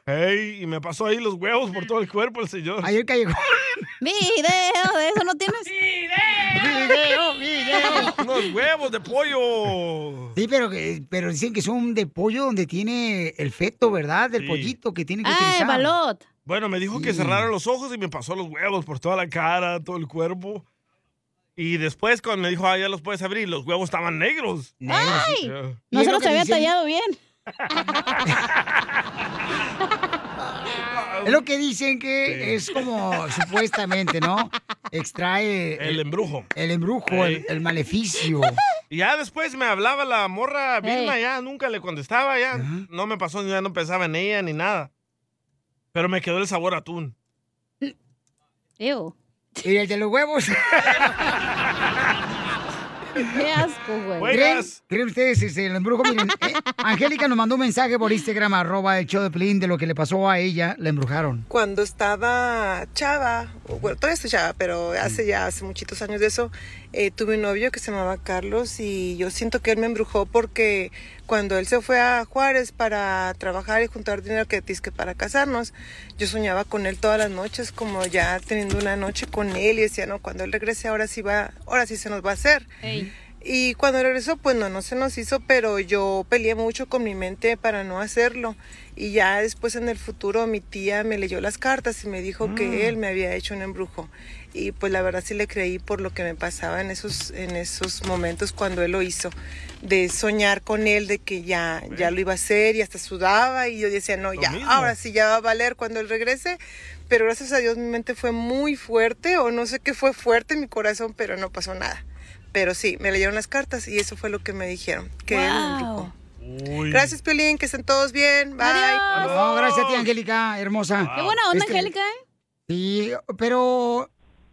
Ey, y me pasó ahí los huevos por todo el cuerpo el señor. Ayer cayó. Video de eso no tienes. Video, video. Unos huevos de pollo. Sí, pero, que- pero dicen que son de pollo donde tiene el feto, ¿verdad? Del Sí. pollito que tiene que Ah, utilizar. balot. Bueno, me dijo que cerrara los ojos y me pasó los huevos por toda la cara, todo el cuerpo. Y después cuando me dijo, ah, ya los puedes abrir, los huevos estaban negros. ¡Ay! No se lo los había dicen. tallado bien. Es lo que dicen que es como supuestamente, ¿no? Extrae El embrujo. el embrujo, el, maleficio. Y ya después me hablaba la morra Vilma, ya nunca le contestaba, ya no me pasó, ya no pensaba en ella ni nada. Pero me quedó el sabor a atún. Ew. Y el de los huevos. Qué asco, güey. ¿Creen, creen ustedes este, el embrujo? Miren, eh, Angélica nos mandó un mensaje por Instagram, arroba el show de Pelín, de lo que le pasó a ella, la embrujaron. Cuando estaba chava, bueno, todavía estoy chava, pero hace ya hace muchitos años de eso, eh, tuve un novio que se llamaba Carlos y yo siento que él me embrujó porque cuando él se fue a Juárez para trabajar y juntar dinero que que para casarnos, yo soñaba con él todas las noches, como ya teniendo una noche con él y decía, no, cuando él regrese ahora sí va, ahora sí se nos va a hacer. Y cuando regresó, pues no, no se nos hizo, pero yo peleé mucho con mi mente para no hacerlo. Y ya después en el futuro mi tía me leyó las cartas y me dijo que él me había hecho un embrujo. Y pues la verdad sí le creí por lo que me pasaba en esos, en esos momentos cuando él lo hizo, de soñar con él, de que ya, ya lo iba a hacer y hasta sudaba y yo decía, no, ya, ahora sí ya va a valer cuando él regrese, pero gracias a Dios mi mente fue muy fuerte o no sé qué fue fuerte en mi corazón, pero no pasó nada. Pero sí, me leyeron las cartas y eso fue lo que me dijeron, que él me embrujó. Gracias, Piolín, que estén todos bien. Bye. No, gracias a ti, Angélica, hermosa. Qué buena onda, Este, Angélica, ¿eh? Sí, pero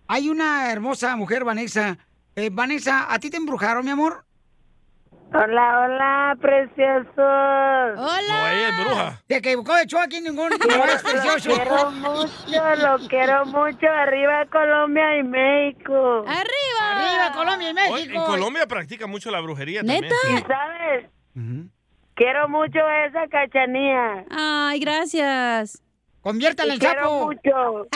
hay una hermosa mujer, Vanessa. Eh, Vanessa, ¿a ti te embrujaron, mi amor? Hola, hola, precioso. Hola. No, ella es bruja. Te equivocó de show aquí ningún no es precioso. Lo quiero mucho, lo quiero mucho. Arriba Colombia y México. ¡Arriba! ¡Arriba Colombia y Oye, en Colombia practica mucho la brujería ¿Y también. sabes? Quiero mucho esa cachanía. Ay, gracias. Conviértala en quiero mucho.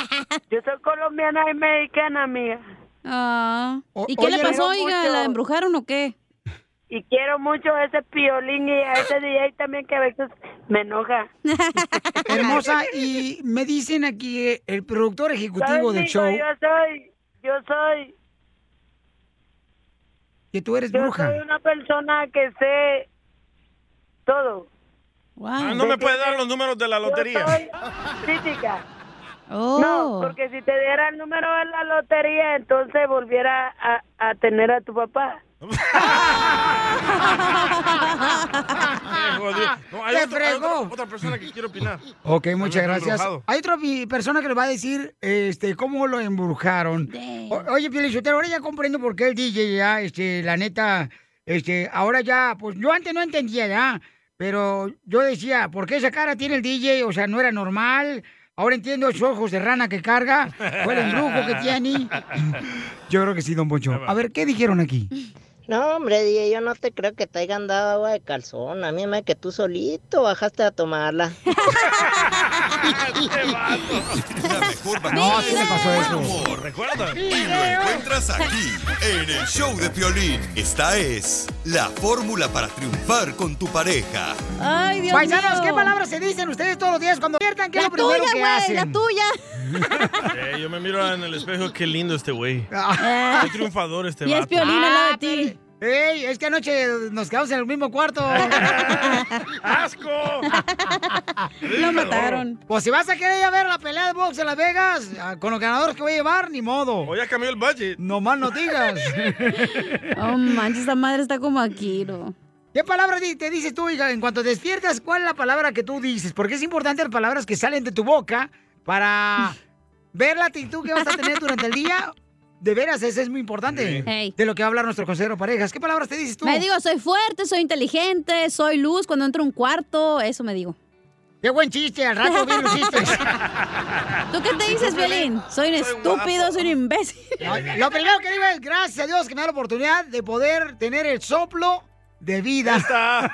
Yo soy colombiana y mexicana, amiga. Ah. ¿Y oye, qué le pasó, oiga? mucho. ¿La embrujaron o qué? Y quiero mucho a ese piolín y a ese DJ también que a veces me enoja. Hermosa, y me dicen aquí eh, el productor ejecutivo ¿Sabes, del show Yo soy, yo soy, que tú eres yo bruja. soy una persona que sé todo. Ah, no me puede dar los números de la lotería. Yo soy crítica. Oh. No, porque si te diera el número de la lotería, entonces volviera a, a tener a tu papá. No, hay otra, persona que quiere opinar. Ok, muchas gracias. embrujado. Hay otra persona que le va a decir este, cómo lo embrujaron. O- oye, Pielichotero, ahora ya comprendo por qué el DJ ya, este, la neta, este, ahora ya, pues yo antes no entendía ya, pero yo decía, ¿por qué esa cara tiene el DJ? O sea, no era normal. Ahora entiendo esos ojos de rana que carga, fue el embrujo que tiene. Yo creo que sí, don Poncho. A ver, ¿qué dijeron aquí? No, hombre, DJ, yo no te creo que te hayan dado agua de calzón. A mí me que tú solito bajaste a tomarla. No, sí me pasó eso. ¿Recuerda? Y lo encuentras aquí, en el show de Piolín. Esta es la fórmula para triunfar con tu pareja. Ay, Dios Paisanos, mío. ¿qué palabras se dicen ustedes todos los días cuando despiertan? ¿Qué es La lo primero tuya, que güey, hacen? la tuya. Eh, yo me miro en el espejo, qué lindo este güey. Ah. Qué triunfador este Y es. Piolín al lado de ti. ¡Ey! Es que anoche nos quedamos en el mismo cuarto. ¡Asco! Lo mataron. Pues si vas a querer ir a ver la pelea de box en Las Vegas, ah, con los ganadores que voy a llevar, ni modo. O ya cambió el budget. No más no digas. Oh, manches, esta madre está como aquí, ¿no? ¿Qué palabra te dices tú, hija? En cuanto despiertas, ¿cuál es la palabra que tú dices? Porque es importante las palabras que salen de tu boca para ver la actitud que vas a tener durante el día. De veras, eso es muy importante. Hey. De lo que va a hablar nuestro consejero parejas. ¿Qué palabras te dices tú? Me digo, soy fuerte, soy inteligente, soy luz cuando entro a un cuarto, eso me digo. Qué buen chiste, al rato bien lo hiciste. ¿Tú qué te dices, Violín? Soy un estúpido, soy un imbécil. No, Lo primero que digo es gracias a Dios que me da la oportunidad de poder tener el soplo de vida.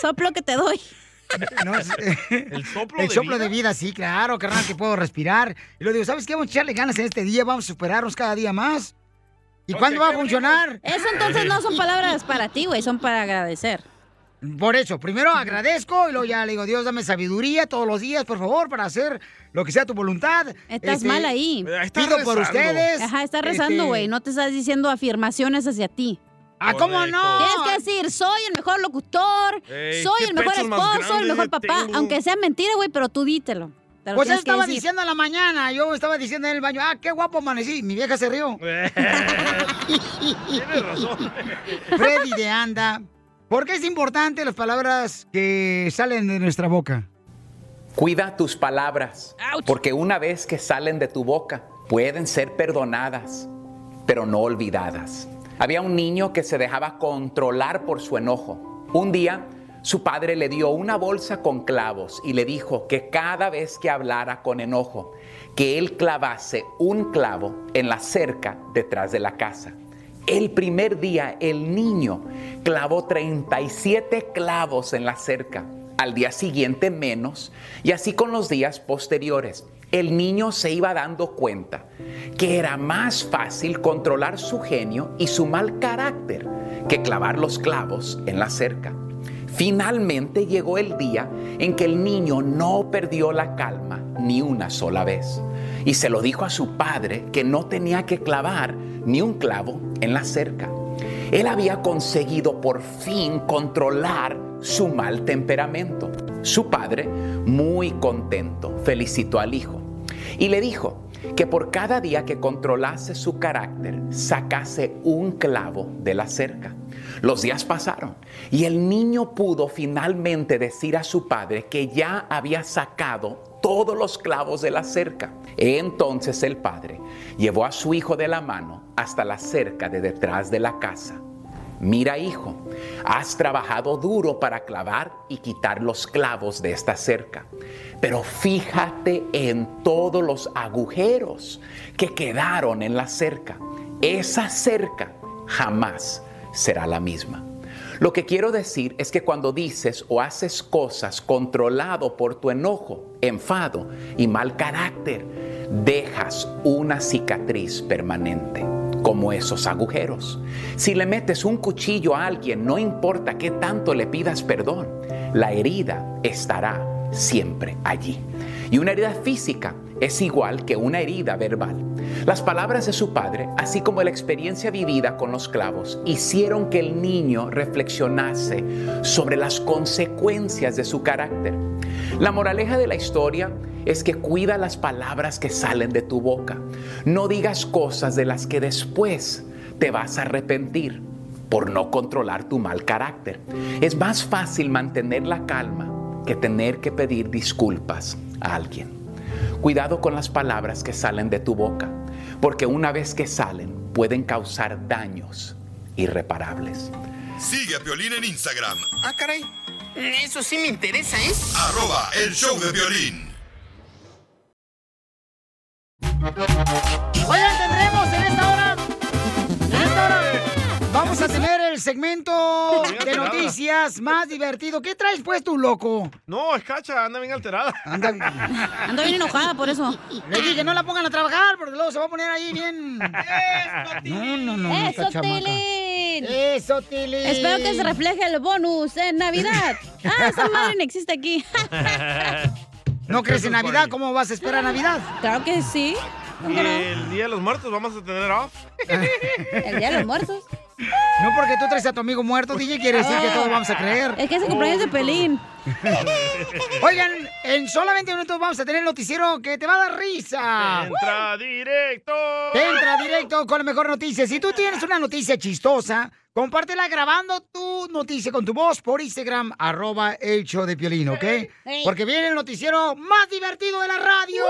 Soplo que te doy. No. ¿El soplo El de soplo vida? de vida, sí, claro, carnal, que puedo respirar. Y lo digo, ¿sabes qué? Vamos a echarle ganas en este día, vamos a superarnos cada día más. ¿Y cuándo va a funcionar? Eso entonces no son palabras para ti, güey, son para agradecer. Por eso, primero agradezco y luego ya le digo, Dios, dame sabiduría todos los días, por favor, para hacer lo que sea tu voluntad. Estás Este, mal ahí. Pido por ustedes. Ajá, estás rezando, este, güey. No te estás diciendo afirmaciones hacia ti. Ah, ¿cómo no? Tienes que decir, soy el mejor locutor, Ey, soy el mejor esposo, el mejor papá. tengo. Aunque sea mentira, güey, pero tú dítelo. Te lo Pues él estaba decir. diciendo en la mañana, yo estaba diciendo en el baño, ah, qué guapo amanecí. Mi vieja se rió. Tienes razón. Freddy de Anda. ¿Por qué es importante las palabras que salen de nuestra boca? Cuida tus palabras, porque una vez que salen de tu boca, pueden ser perdonadas, pero no olvidadas. Había un niño que se dejaba controlar por su enojo. Un día, su padre le dio una bolsa con clavos y le dijo que cada vez que hablara con enojo, que él clavase un clavo en la cerca detrás de la casa. El primer día el niño clavó 37 clavos en la cerca, al día siguiente menos, y así con los días posteriores. El niño se iba dando cuenta que era más fácil controlar su genio y su mal carácter que clavar los clavos en la cerca. Finalmente llegó el día en que el niño no perdió la calma ni una sola vez. y se lo dijo a su padre que no tenía que clavar ni un clavo en la cerca. Él había conseguido por fin controlar su mal temperamento. Su padre, muy contento, felicitó al hijo y le dijo que por cada día que controlase su carácter, sacase un clavo de la cerca. Los días pasaron y el niño pudo finalmente decir a su padre que ya había sacado todos los clavos de la cerca. Entonces el padre llevó a su hijo de la mano hasta la cerca de detrás de la casa. Mira hijo, has trabajado duro para clavar y quitar los clavos de esta cerca, pero fíjate en todos los agujeros que quedaron en la cerca. Esa cerca jamás será la misma. Lo que quiero decir es que cuando dices o haces cosas controlado por tu enojo, enfado y mal carácter, dejas una cicatriz permanente, como esos agujeros. Si le metes un cuchillo a alguien, no importa qué tanto le pidas perdón, la herida estará siempre allí. Y una herida física es igual que una herida verbal. Las palabras de su padre, así como la experiencia vivida con los clavos, hicieron que el niño reflexionase sobre las consecuencias de su carácter. La moraleja de la historia es que cuida las palabras que salen de tu boca. No digas cosas de las que después te vas a arrepentir por no controlar tu mal carácter. Es más fácil mantener la calma que tener que pedir disculpas a alguien. Cuidado con las palabras que salen de tu boca, porque una vez que salen pueden causar daños irreparables. Sigue a Piolín en Instagram, Ah, caray. Eso sí me interesa, ¿eh? arroba el show de violín. Oigan, tendremos en esta hora. Vamos a tener el segmento de noticias más divertido. ¿Qué traes pues tú, loco? No, es cacha, anda bien alterada. Anda, bien enojada por eso. Le dije que no la pongan a trabajar porque luego se va a poner ahí bien. No, no, no. Eso. Tilín. Eso, Tilín. Espero que se refleje el bonus en Navidad. Ah, esa madre no existe aquí. ¿No crees en Navidad? ¿Cómo vas a esperar Navidad? Claro que sí. Y el Día de los Muertos vamos a tener off. El Día de los Muertos. No porque tú traes a tu amigo muerto, DJ, quiere decir que todos vamos a creer. Es que es el cumpleaños de Pelín. Oigan, en solamente minutos vamos a tener el noticiero que te va a dar risa. Entra directo. Entra directo con la mejor noticia. Si tú tienes una noticia chistosa, compártela grabando tu noticia con tu voz por Instagram, arroba el show de Piolín, ¿ok? Porque viene el noticiero más divertido de la radio,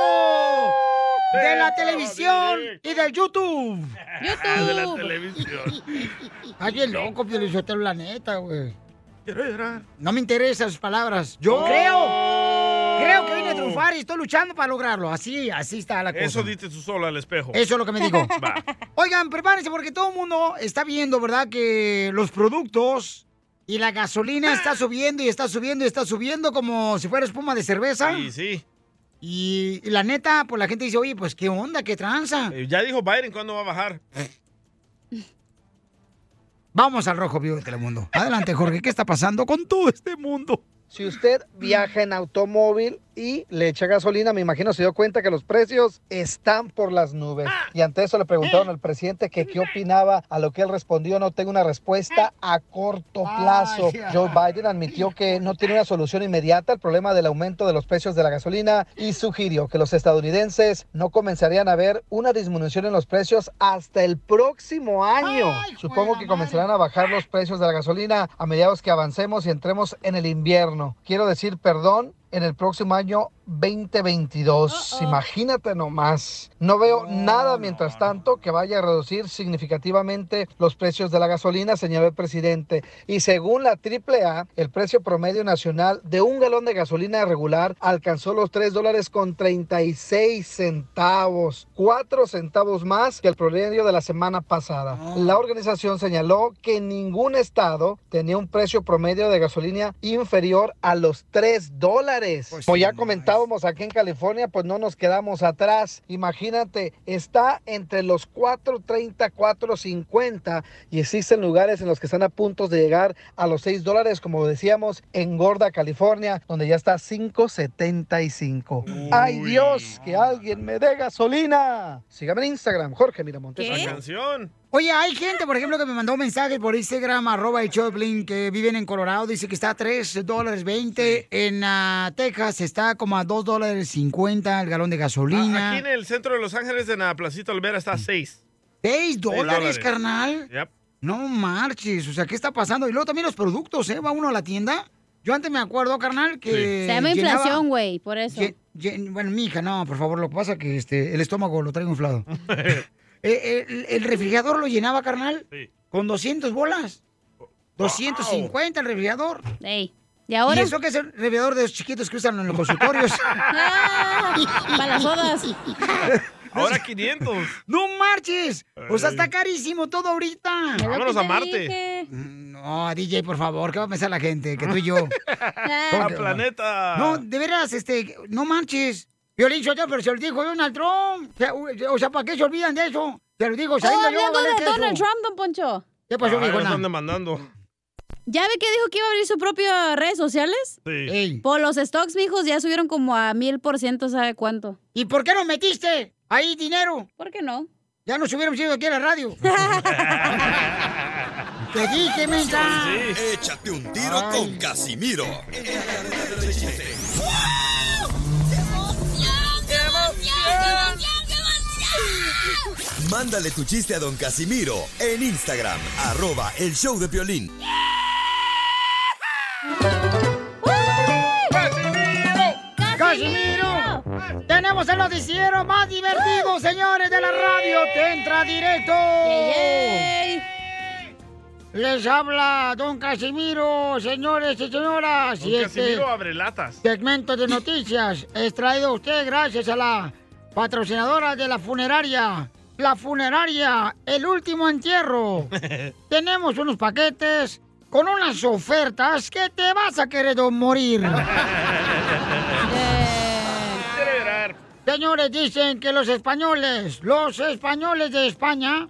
de la televisión y del YouTube. De la televisión. Ay, bien loco, Piolín, yo te la neta, güey. Quiero llorar. No me interesan sus palabras. Yo creo, creo que vine a triunfar y estoy luchando para lograrlo. Así, así está la cosa. Eso dice tú solo al espejo. Eso es lo que me digo. Va. Oigan, prepárense porque todo el mundo está viendo, ¿verdad? Que los productos y la gasolina está subiendo y está subiendo y está subiendo como si fuera espuma de cerveza. Sí, sí. Y, y la neta, pues la gente dice, oye, pues qué onda, qué tranza. Eh, Ya dijo Biden cuándo va a bajar. Vamos al rojo vivo de Telemundo. Adelante, Jorge, ¿qué está pasando con todo este mundo? Si usted viaja en automóvil y le echa gasolina, me imagino se dio cuenta que los precios están por las nubes. Y ante eso le preguntaron al presidente que qué opinaba, a lo que él respondió, no tengo una respuesta a corto plazo. Joe Biden admitió que no tiene una solución inmediata al problema del aumento de los precios de la gasolina y sugirió que los estadounidenses no comenzarían a ver una disminución en los precios hasta el próximo año. Supongo que comenzarán a bajar los precios de la gasolina a mediados que avancemos y entremos en el invierno. Quiero decir perdón en el próximo año 2022. Imagínate nomás. No veo nada mientras tanto que vaya a reducir significativamente los precios de la gasolina, señaló el presidente. Y según la AAA, el precio promedio nacional de un galón de gasolina regular alcanzó los 3 dólares con 36 centavos, 4 centavos más que el promedio de la semana pasada. La organización señaló que ningún estado tenía un precio promedio de gasolina inferior a los 3 dólares. Como ya comentaba estábamos aquí en California, pues no nos quedamos atrás. Imagínate, está entre los 4.30, 4.50 y existen lugares en los que están a punto de llegar a los 6 dólares, como decíamos, en Gorda, California, donde ya está 5.75. ¡Ay Dios! Que alguien me dé gasolina. Sígame en Instagram, Jorge Miramontes. La canción. Oye, hay gente, por ejemplo, que me mandó mensajes por Instagram, arroba el Choplin, que viven en Colorado. Dice que está a 3 dólares 20. En ah, Texas está como a 2 dólares 50 el galón de gasolina. Aquí en el centro de Los Ángeles, en la Placita Olvera, está a 6. ¿6 dólares, carnal? Yep. No marches, o sea, ¿qué está pasando? Y luego también los productos, ¿eh? Va uno a la tienda. Yo antes me acuerdo, carnal, que... Se llama llenaba- inflación, güey, por eso. Bueno, mi hija, no, por favor, lo que pasa es que este, el estómago lo traigo inflado. Eh, el, el refrigerador lo llenaba, carnal, con 200 bolas. 250 el refrigerador. Ey, ¿y ahora? ¿Y eso que es el refrigerador de los chiquitos que usan en los consultorios? Para las sodas. Ahora 500. ¡No marches! O sea, está carísimo todo ahorita. Vámonos a te Marte. dije. No, DJ, por favor, ¿qué va a pensar la gente? Que tú y yo. ¡A planeta! No, de veras, este, no manches. Violín Sotelo, pero se lo dijo Donald Trump. O sea, ¿para qué se olvidan de eso? Se lo digo Oh, sabiendo yo hablando de. Donald Trump, don Poncho. ¿Qué pasó, Ah, nos están demandando. ¿Ya ve que dijo que iba a abrir su propia redes sociales? Sí. Por los stocks, mijos, ya subieron como a mil por ciento, ¿sabe cuánto? ¿Y por qué no metiste ahí dinero? ¿Por qué no? Ya nos hubiéramos ido aquí a la radio. Te dije, mensa. Échate un tiro con Casimiro. Mándale tu chiste a don Casimiro en Instagram, arroba el show de Piolín. ¡Casimiro! Tenemos el noticiero más divertido, señores de la radio. Te entra directo. Les habla don Casimiro, señores y señoras. Don y este Casimiro abre latas. segmento de noticias es traído a usted gracias a la patrocinadora de la funeraria. La funeraria, el último entierro. Tenemos unos paquetes con unas ofertas que te vas a querer morir. Señores, dicen que los españoles, los españoles de España,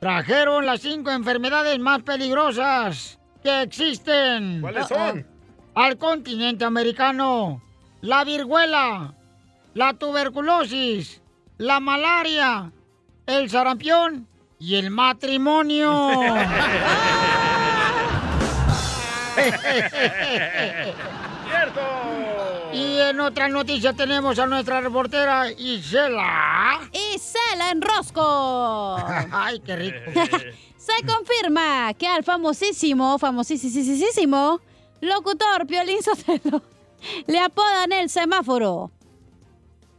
trajeron las cinco enfermedades más peligrosas que existen. ¿Cuáles son? Al continente americano. La viruela, la tuberculosis, la malaria, el sarampión y el matrimonio. ¡Cierto! Y en otra noticia tenemos a nuestra reportera Isela. Isela en Rosco. Ay, qué rico. Se confirma que al famosísimo, famosísimo locutor Piolín Sotelo le apodan el semáforo.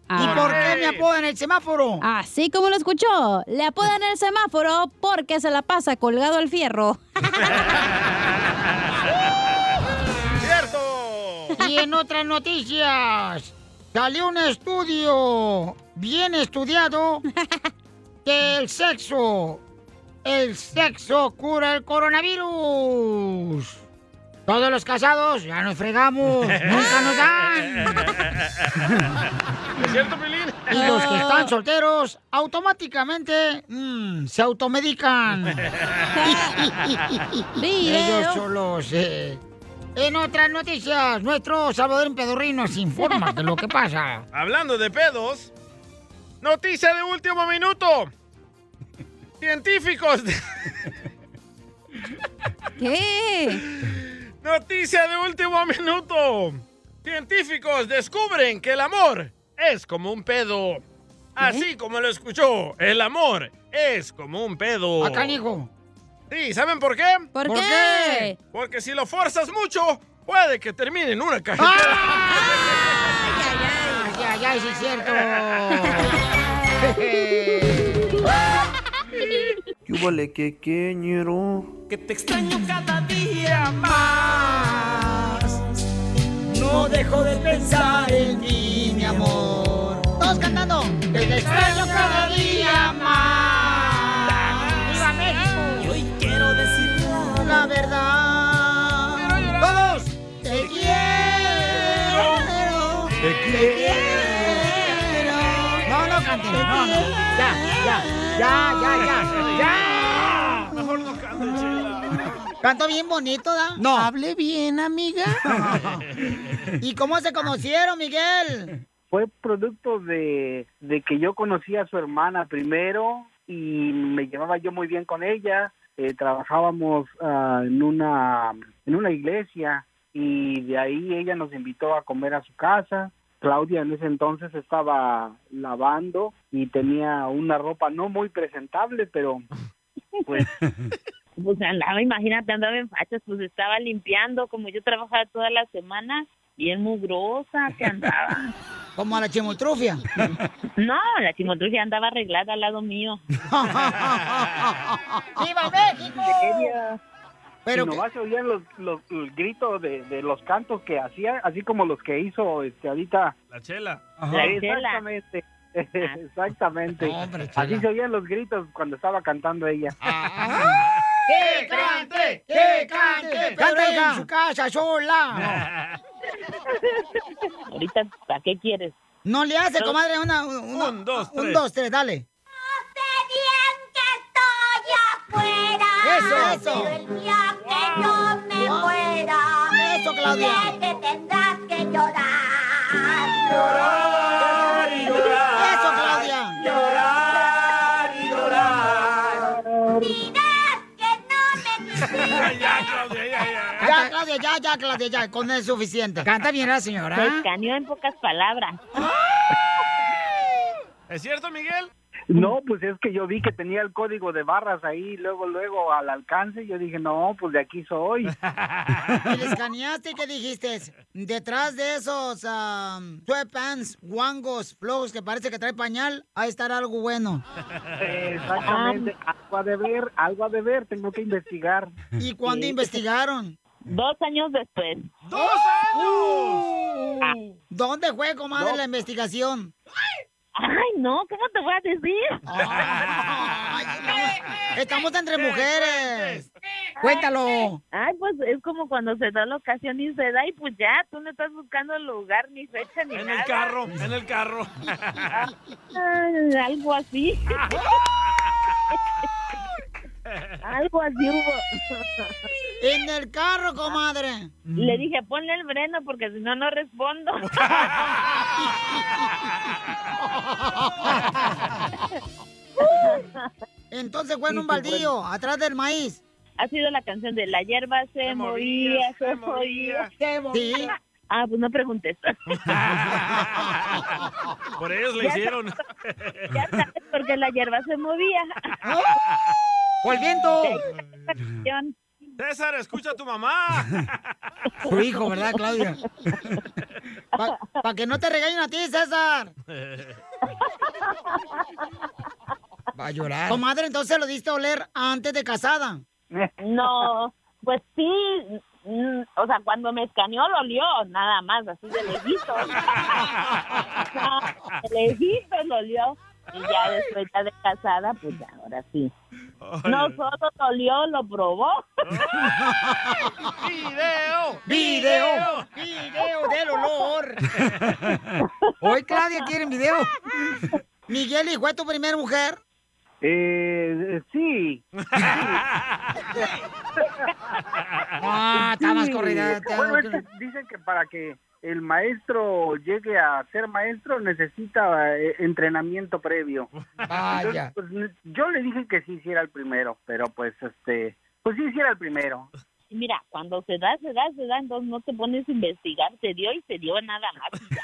¿Y por qué me apodan el semáforo? Así como lo escuchó, le apodan el semáforo porque se la pasa colgado al fierro. ¡Cierto! Y en otras noticias, salió un estudio bien estudiado que el sexo, el sexo cura el coronavirus. Todos los casados ya nos fregamos, nunca nos dan. ¿Es cierto, Pelín? Y los que están solteros automáticamente mm, se automedican. Ellos solos. eh. En otras noticias, nuestro Salvador Pedorrín nos informa de lo que pasa. Hablando de pedos, noticia de último minuto. Científicos. de- ¿Qué? Noticia de último minuto. Científicos descubren que el amor es como un pedo. Así como lo escuchó, el amor es como un pedo. Acá, hijo. Sí, ¿saben por qué? ¿Por, ¿Por qué? qué? Porque si lo forzas mucho, puede que termine en una caja. Ay, ay, ay, sí es cierto. Yúbale que queñero. Que te extraño cada día más. No dejo de pensar en ti, mi amor. Todos cantando. Que te extraño cada día más. ¡Viva México! Y hoy quiero decir La verdad. Todos. Te quiero. Te Te quiero. No, no canten. No, no. Ya, ya, ya, ya, ya. ¡Ya! Mejor no cante, Chela. Canto bien bonito, ¿da? No. Hable bien, amiga. ¿Y cómo se conocieron, Miguel? Fue producto de, de que yo conocí a su hermana primero y me llevaba yo muy bien con ella. Eh, trabajábamos ah, en una en una iglesia y de ahí ella nos invitó a comer a su casa. Claudia en ese entonces estaba lavando y tenía una ropa no muy presentable, pero pues Pues andaba, imagínate, andaba en fachas, pues estaba limpiando, como yo trabajaba toda la semana, bien mugrosa que andaba. Como a la chimotrufia. No, la chimotrufia andaba arreglada al lado mío. ¡Viva México! Pero nomás se oían los, los, los gritos de, de los cantos que hacía, así como los que hizo este ahorita. La chela. La chela. Exactamente. Exactamente. Hombre, así se oían los gritos cuando estaba cantando ella. ¡Que cante! ¡Que cante! ¡Canta en su casa sola! Ahorita, ¿para qué quieres? No le hace, comadre, una... una- Un, dos, Un, tres. dos, tres, dale. Eso, eso. que yo me muera. Eso, Claudia. Sé que tendrás que llorar. Llorar y llorar. Eso, Claudia. Llorar y llorar. Dirás que no me quisiste. ya, Claudia, ya, ya. Ya, Claudia, ya, ya, Claudia, ya. Con eso es suficiente. Canta bien la señora. Me escaneó en pocas palabras. ¿Es cierto, Miguel? No, pues es que yo vi que tenía el código de barras ahí, luego, luego al alcance, yo dije, no, pues de aquí soy. ¿Y le escaneaste y qué dijiste? Detrás de esos um, sweatpants, guangos, flojos que parece que trae pañal, ha de estar algo bueno. Exactamente, algo a deber, algo a deber, tengo que investigar. ¿Y cuándo investigaron? Dos años después. ¡Dos años! ¿Dónde fue, comadre, la investigación? Ay, no, ¿cómo te voy a decir? Ay, estamos, estamos entre mujeres. Cuéntalo. Ay, pues es como cuando se da la ocasión y se da y pues ya, tú no estás buscando lugar ni fecha ni En nada. el carro, en el carro. Ay, algo así. algo así hubo. En el carro, comadre. Le dije, ponle el freno porque si no, no respondo. Entonces fue en un baldío, atrás del maíz. Ha sido la canción de La hierba se, movía, se movía. Sí. Ah, pues no preguntes. Por ellos le hicieron. ya sabes por qué la hierba se movía. ¡O el viento! César, escucha a tu mamá. Tu hijo, ¿verdad, Claudia? Para que no te regañen a ti, César. Va a llorar. Comadre, entonces lo diste a oler antes de casada. No, pues sí, mm, o sea, cuando me escaneó lo olió, nada más, así de lejitos. de lejitos lo olió. Y ya después ya de casada, pues ya, ahora sí. No solo lo olió, lo probó. ¡Video! ¡Video! ¡Video del olor! Hoy Claudia quiere video. Miguel, ¿y fue tu primera mujer? Eh, sí. Ah, está más corrida. Bueno, dicen que para que el maestro llegue a ser maestro necesita eh, entrenamiento previo. Vaya. Entonces, pues, yo le dije que sí hiciera el primero, pero pues este, pues sí hiciera el primero. Mira, cuando se da, se da, se da, entonces no te pones a investigar, se dio y se dio nada más. ya.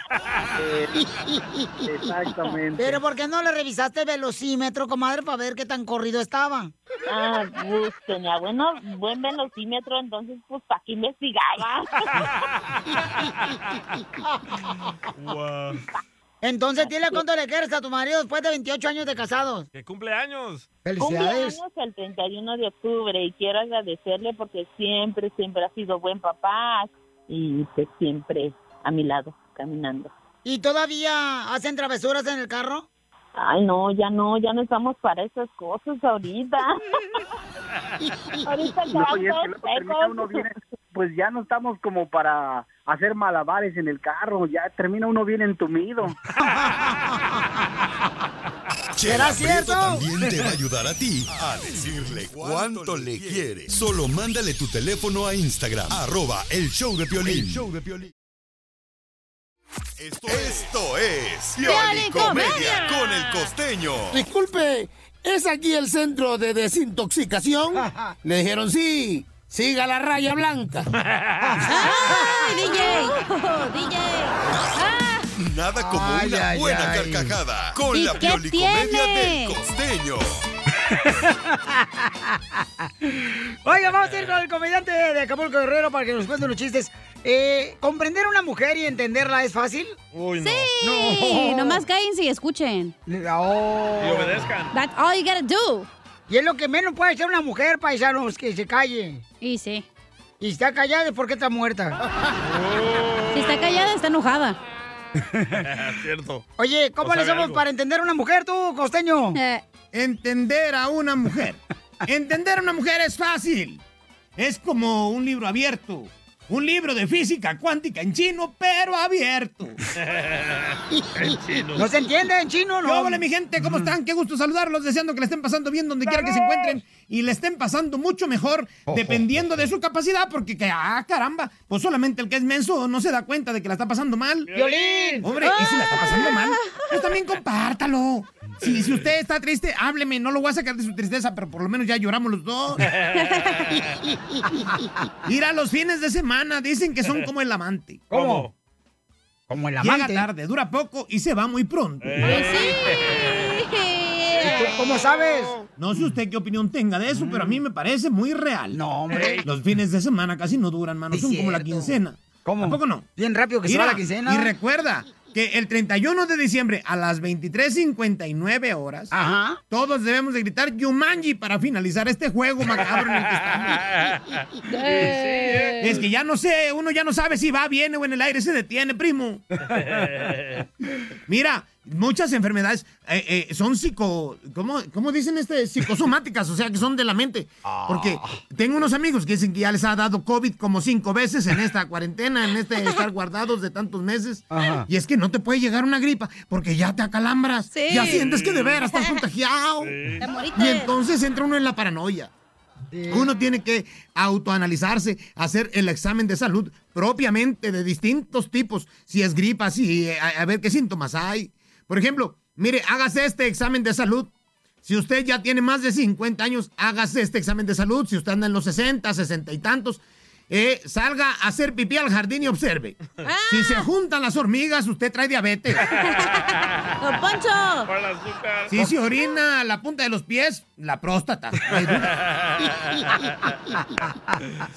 Exactamente. Pero ¿por qué no le revisaste el velocímetro, comadre, para ver qué tan corrido estaba? Ah, pues tenía bueno, buen velocímetro, entonces pues ¿para qué investigaba? Guau. Entonces, dile cuánto le quieres a tu marido después de 28 años de casados. ¡Que cumpleaños! Felicidades. Cumpleaños el 31 de octubre y quiero agradecerle porque siempre, siempre ha sido buen papá y pues siempre a mi lado, caminando. ¿Y todavía hacen travesuras en el carro? Ay, no, ya no, ya no estamos para esas cosas ahorita. ahorita No, y es que quedamos luego termina uno bien, secos. Pues ya no estamos como para hacer malabares en el carro, ya termina uno bien entumido. ¿Será cierto? también te va a ayudar a ti a decirle cuánto le quiere. Solo mándale tu teléfono a Instagram, arroba el show de Piolín. Esto, esto es Piolín Piolicomedia Comedia. con el costeño. Disculpe, ¿es aquí el centro de desintoxicación? Le dijeron sí, siga la raya blanca. ¡Ay, DJ! ¡DJ! Nada como Ay, una ay, buena ay. carcajada con ¿Y la Piolicomedia tiene? del costeño. Oiga, vamos a ir con el comediante de Acapulco Guerrero para que nos cuente unos chistes. Eh, ¿Comprender a una mujer y entenderla es fácil? Uy, no. Sí, nomás cállense y escuchen. Oh. Y obedezcan. That's all you gotta do. Y es lo que menos puede hacer una mujer, paisanos, que se calle. Y sí. Y si está callada es porque está muerta. Si está callada, está enojada. Cierto. Oye, ¿cómo ¿O le hacemos algo? para entender a una mujer tú, costeño? Eh, Entender a una mujer. Entender a una mujer es fácil. Es como un libro abierto. Un libro de física cuántica en chino, pero abierto. En chino. ¿No se entiende en chino, no? Hola, mi gente, ¿cómo están? Qué gusto saludarlos, deseando que le estén pasando bien donde quiera que se encuentren y le estén pasando mucho mejor, dependiendo de su capacidad, porque, que, ah, caramba, pues solamente el que es menso no se da cuenta de que la está pasando mal. ¡Violín! Hombre, y si la está pasando mal, pues también compártalo. Si, si usted está triste, hábleme, no lo voy a sacar de su tristeza, pero por lo menos ya lloramos los dos. Ir a los fines de semana, dicen que son como el amante. ¿Cómo? Como el Llega amante. tarde, dura poco y se va muy pronto. ¿Y tú ¿Cómo sabes? No sé usted qué opinión tenga de eso, pero a mí me parece muy real. No, hombre. Los fines de semana casi no duran, mano. Es Son como la quincena. ¿Cómo? ¿A poco no? Bien rápido que se Mira, va la quincena. Y recuerda que el 31 de diciembre a las 23.59 horas, Ajá. todos debemos de gritar Yumanji para finalizar este juego macabro en el que estamos. eh. Es que ya no sé, uno ya no sabe si va, viene o en el aire se detiene, primo. Mira, muchas enfermedades eh, eh, son psico... ¿cómo, ¿Cómo dicen este? Psicosomáticas, o sea, que son de la mente. Porque tengo unos amigos que dicen que ya les ha dado COVID como cinco veces en esta cuarentena, en este estar guardados de tantos meses. Ajá. Y es que no te puede llegar una gripa porque ya te acalambras. Sí. Ya sientes que de veras estás contagiado. Te moriste. Y entonces entra uno en la paranoia. Uno tiene que autoanalizarse, hacer el examen de salud propiamente de distintos tipos, si es gripa, si eh, a, a ver qué síntomas hay. Por ejemplo, mire, hágase este examen de salud. Si usted ya tiene más de 50 años, hágase este examen de salud. Si usted anda en los 60, 60 y tantos, eh, salga a hacer pipí al jardín y observe. Si se juntan las hormigas, usted trae diabetes. ¡Don Poncho! Por el azúcar. Si se orina la punta de los pies, la próstata.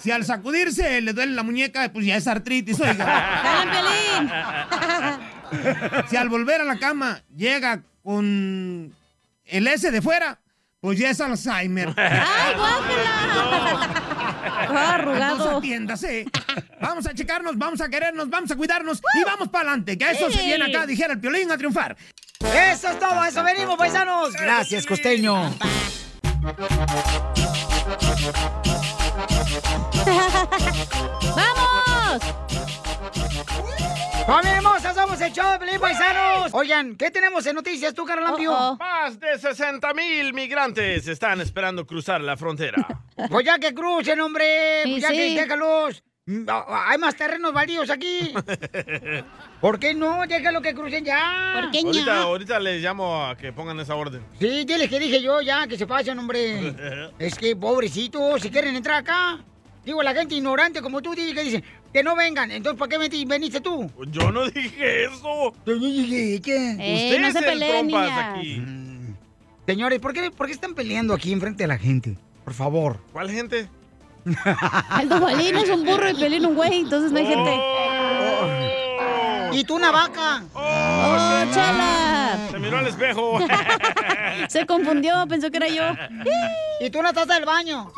Si al sacudirse le duele la muñeca, pues ya es artritis, oiga. Si al volver a la cama llega con el S de fuera, pues ya es Alzheimer. ¡Ay, guácala! Arrugado. Entonces atiéndase. Vamos a checarnos, vamos a querernos, vamos a cuidarnos y vamos para adelante. Que a eso se viene acá, dijera el piolín, a triunfar. Eso es todo, eso venimos, paisanos. Gracias, costeño. ¡Vamos! ¡Familia hermosa! Somos el show de Pelín Paisanos. Oigan, ¿qué tenemos en noticias tú, Carlampio? Oh, oh. Más de 60 mil migrantes están esperando cruzar la frontera. Pues ya que crucen, hombre. Sí, Pues ya sí. que déjalos. Mm, ah, ah, Hay más terrenos baldíos aquí. ¿Por qué no? Déjalo que crucen ya. ¿Por qué ahorita, ahorita les llamo a que pongan esa orden. Sí, diles que dije yo ya, que se pasen, hombre. es que, pobrecitos, si quieren entrar acá. Digo, la gente ignorante como tú, dije que dicen que no vengan. Entonces, ¿para qué veni- veniste tú? Yo no dije eso. Yo dije, ¿qué? Eh, Usted no se el peleen, trompas niñas. aquí. Señores, ¿por qué, ¿por qué están peleando aquí enfrente de la gente? Por favor. ¿Cuál gente? El Duvalín es un burro y Piolín un güey, entonces no hay gente. ¿Y tú una vaca? ¡Oh, chala! Se miró al espejo. Se confundió, pensó que era yo. ¿Y tú una taza del baño?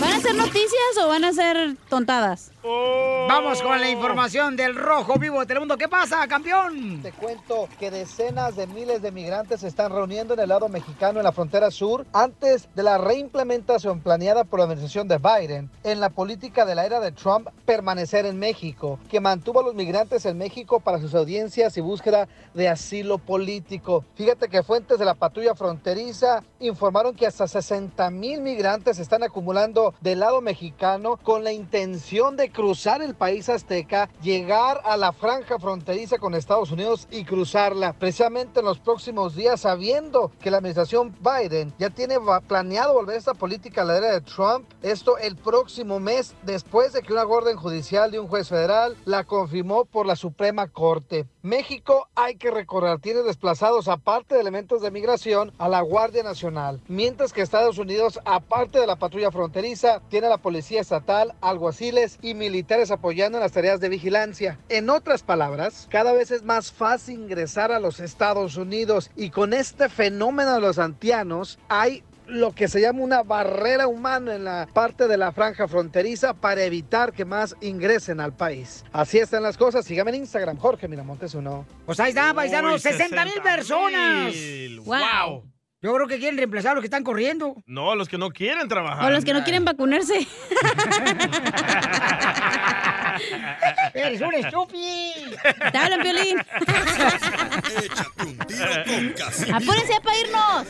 ¿Van a ser noticias o van a ser tontadas? Vamos con la información del Rojo Vivo de Telemundo. ¿Qué pasa, campeón? Te cuento que decenas de miles de migrantes se están reuniendo en el lado mexicano en la frontera sur antes de la reimplementación planeada por la administración de Biden en la política de la era de Trump permanecer en México, que mantuvo a los migrantes en México para sus audiencias y búsqueda de asilo político. Fíjate que fuentes de la patrulla fronteriza informaron que hasta 60 mil migrantes se están acumulando del lado mexicano con la intención de cruzar el país azteca, llegar a la franja fronteriza con Estados Unidos y cruzarla precisamente en los próximos días, sabiendo que la administración Biden ya tiene planeado volver esta política a la era de Trump. Esto el próximo mes, después de que una orden judicial de un juez federal la confirmó por la Suprema Corte. México, hay que recordar, tiene desplazados, aparte de elementos de migración, a la Guardia Nacional. Mientras que Estados Unidos, aparte de la patrulla fronteriza, tiene a la Policía Estatal, alguaciles y militares apoyando en las tareas de vigilancia. En otras palabras, cada vez es más fácil ingresar a los Estados Unidos y con este fenómeno de los antianos hay lo que se llama una barrera humana en la parte de la franja fronteriza para evitar que más ingresen al país. Así están las cosas. Sígame en Instagram, Jorge Miramontes uno. Pues ahí está, paisanos, Uy, 60 mil personas. Wow. Yo creo que quieren reemplazar a los que están corriendo. No, los que no quieren trabajar. O los que no quieren vacunarse. Eres un estúpido. Te hablan, Piolín. Apúrense para irnos.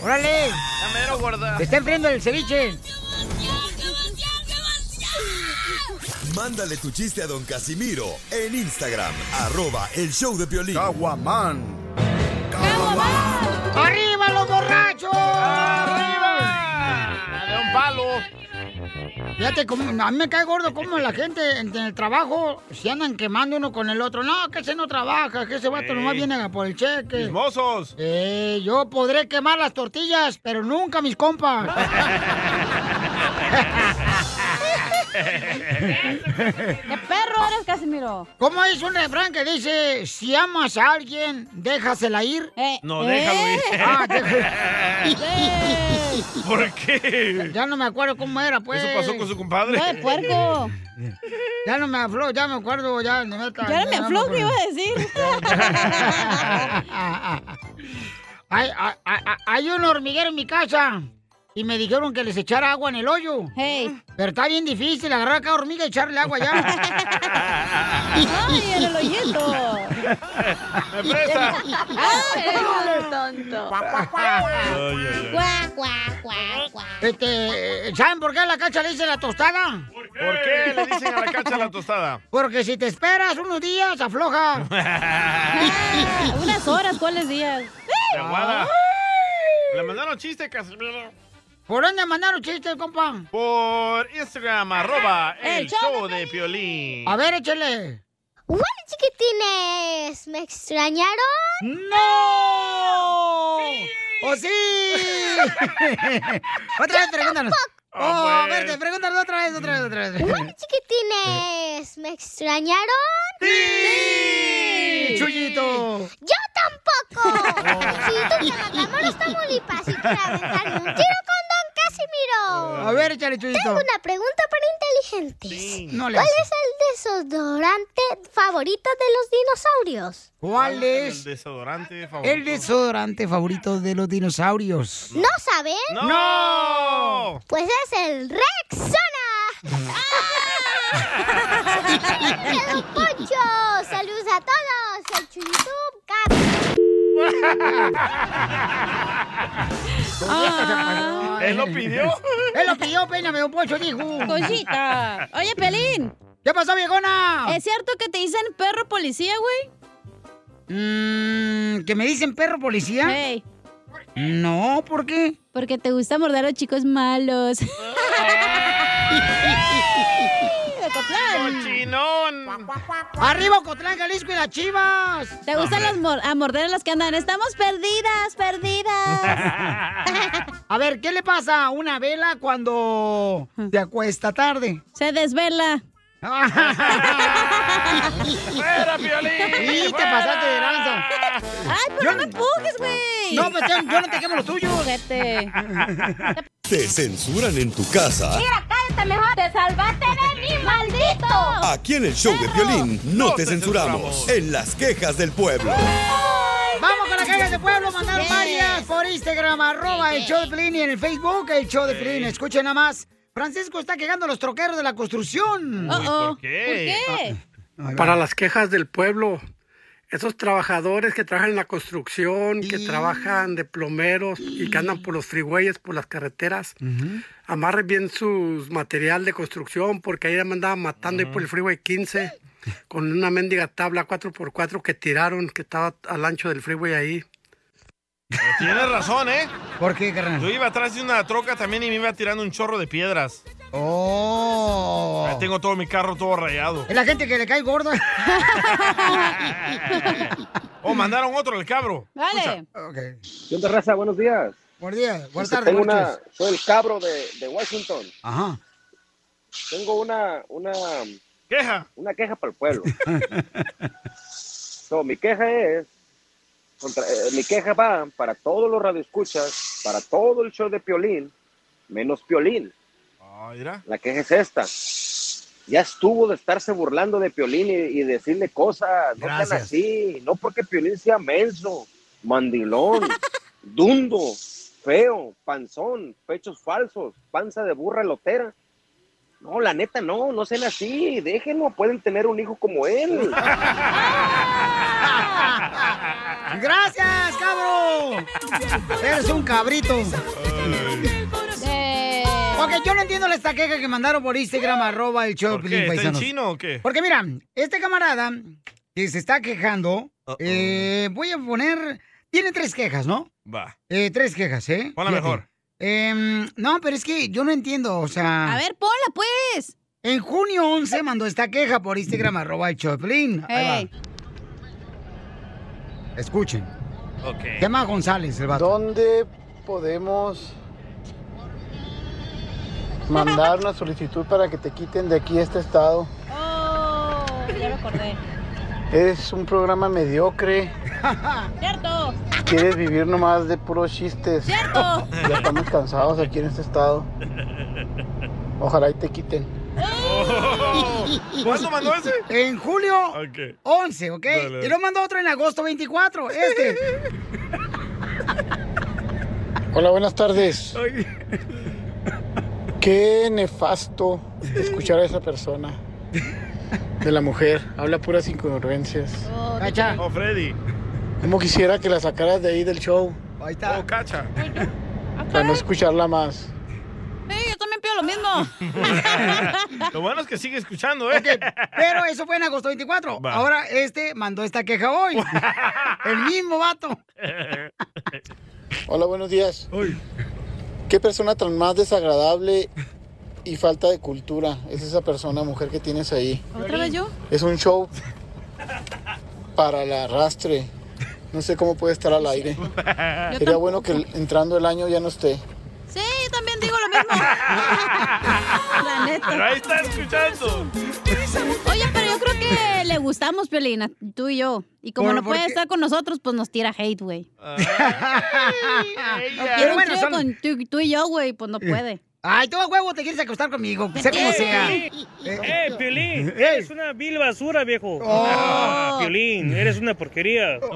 ¡Órale! Ya gorda. Te está enfriando el ceviche. Mándale tu chiste a don Casimiro en Instagram, arroba el show de Piolín. ¡Arriba los borrachos! ¡Arriba! ¡De un palo! Fíjate, como, a mí me cae gordo como la gente en, el trabajo se andan quemando uno con el otro. No, que ese no trabaja, que ese vato Ey. nomás viene a por el cheque. ¡Chismosos! Eh, yo podré quemar las tortillas, pero nunca mis compas. ¡Qué perro eres, Casimiro! ¿Cómo es un refrán que dice, si amas a alguien, déjasela ir? No, déjalo ir. Ah, deja- ¿Por qué? Ya no me acuerdo cómo era, pues. ¿Eso pasó con su compadre? No, de puerco. Ya no me afló, ya me acuerdo, ya de neta. Ya no me afló, ¿qué iba a decir? hay, hay, hay- hay un hormiguero en mi casa y me dijeron que les echara agua en el hoyo. Pero está bien difícil agarrar cada hormiga y echarle agua ya. ¡Ay, en el hoyito! ¡Me presta! ¡Ay, tonto! Este, ¿saben por qué a la cacha le dicen la tostada? ¿Por qué le dicen a la cacha la tostada? Porque si te esperas unos días, afloja. Unas horas, ¿cuáles días? Aguada. Le mandaron chiste, Casimiro. ¿Por dónde mandaron chistes, compa? Por Instagram, arroba el, El show show de Piolín. A ver, échale. Hola, chiquitines. ¿Me extrañaron? ¡No! ¡Oh, sí! otra vez, pregúntanos. Ah, Oh, a pues. ver, te pregúntanos otra vez, otra vez, otra vez. Hola, chiquitines. ¿Me extrañaron? ¡Sí! ¡Chuyito! ¡Yo tampoco! Si tú llamas a Matamoros, Tamaulipas y quieres aventarme un tiro con Casimiro. A ver, échale, Chuyito. Tengo una pregunta para inteligentes. No le ¿Cuál hace. es el desodorante favorito de los dinosaurios? ¿Cuál El es desodorante favorito. el desodorante favorito de los dinosaurios? ¿No saben? ¡No! Pues es el Rexona. ¡Ah! ¡Saludos a todos! ¡El Chuyitub! Ah. ¿Él lo pidió? Él lo pidió, peíname, don Poncho, dijo. Cosita. Oye, Pelín. ¿Qué pasó, viejona? ¿Es cierto que te dicen perro policía, güey? Mm, ¿Que me dicen perro policía? Hey. No, ¿por qué? Porque te gusta morder a los chicos malos. ¡Cochinón! ¡Arriba, Cotlán, Jalisco y las chivas! ¿Te gustan las mor- a morder a las que andan? Estamos perdidas, perdidas. A ver, ¿qué le pasa a una vela cuando se acuesta tarde? Se desvela. ¡Fuera, Piolín! Sí, te pasaste de lanza. Ay, pero no me empujes, güey. No, pues yo, yo no te quemo lo tuyo. Juguete. Te censuran en tu casa. cállate mejor. Te salvaste de mí, maldito. Aquí en el show de violín no te censuramos. En las quejas del pueblo. Vamos con las quejas de pueblo, mandaron varias por Instagram, arroba el show de Pelín y en el Facebook el show de Pelín. Escuchen nada más. Francisco está quejando a los troqueros de la construcción. ¿Por qué? ¿Por qué? Ahí va. Para las quejas del pueblo, esos trabajadores que trabajan en la construcción, que trabajan de plomeros y que andan por los freeways, por las carreteras, amarren bien su material de construcción porque ahí me andaban matando ahí por el freeway 15 con una mendiga tabla 4x4 que tiraron, que estaba al ancho del freeway ahí. Tienes razón, ¿eh? ¿Por qué, carnal? Yo iba atrás de una troca también y me iba tirando un chorro de piedras. Oh. Ahí tengo todo mi carro todo rayado. Es la gente que le cae gordo. Oh, mandaron otro, el cabro. Vale. Ok. ¿Qué onda, raza? Buenos días. Buenos días. Buenas tardes. tengo una, soy el cabro de, de Washington. Ajá. Tengo una, una, queja, una queja para el pueblo. so, mi queja es, contra- eh, mi queja va para todos los radioescuchas, para todo el show de Piolín, menos Piolín. Ah, mira. La queja es esta. Ya estuvo de estarse burlando de Piolín y, y decirle cosas. No sean así. No porque Piolín sea menso, mandilón, dundo, feo, panzón, pechos falsos, panza de burra lotera. No, la neta, no, no sean así. Déjenlo, pueden tener un hijo como él. ¡Gracias, cabro! Eres un cabrito. Eh, Ok, yo no entiendo esta queja que mandaron por Instagram, arroba el show de ¿Por qué? ¿Está en paisanos. chino o qué? Porque mira, este camarada que se está quejando, eh, voy a poner... Tiene tres quejas, ¿no? Va. Eh, tres quejas, ¿eh? Ponla Fíjate. mejor. Em, no, pero es que yo no entiendo, o sea... A ver, ponla, pues. En junio 11 mandó esta queja por Instagram, arroba el Choplin. Ey. Escuchen. Ok. Se llama González, el vato. ¿Dónde podemos mandar una solicitud para que te quiten de aquí este estado? Oh, ya me acordé. Es un programa mediocre. ¡Cierto! Quieres vivir nomás de puros chistes. ¡Cierto! Ya estamos cansados aquí en este estado. Ojalá y te quiten. ¿Cuándo mandó ese? En julio 11, ¿ok? Dale. Y lo mandó otro en agosto 24, este. Hola, buenas tardes. Qué nefasto escuchar a esa persona. De la mujer. Habla puras incongruencias. Cacha. Oh, Freddy. Como quisiera que la sacaras de ahí del show. Ahí está. Oh, cacha. Para no escucharla más. Sí, yo también pido lo mismo. Lo bueno es que sigue escuchando, ¿eh? Pero eso fue en agosto 24. Va. Ahora este mandó esta queja hoy. el mismo vato. Hola, buenos días. Qué persona tan más desagradable y falta de cultura es esa persona, mujer que tienes ahí. ¿Otra vez yo? Es un show para el arrastre. No sé cómo puede estar al aire. Sería bueno que entrando el año ya no esté. Sí, yo también digo lo mismo. La neta. Pero ahí está escuchando. Oye, pero yo creo que le gustamos, Piolina, tú y yo. Y como ¿Por- no por puede qué? estar con nosotros, pues nos tira hate, güey. Pero Quiero un bueno, trío son- con tú, tú y yo, güey, pues no puede. Ay, tú a huevo te quieres acostar conmigo, sea como sea. ¡Eh, Piolín! Eh. Eres una vil basura, viejo. Oh. Piolín, eres una porquería.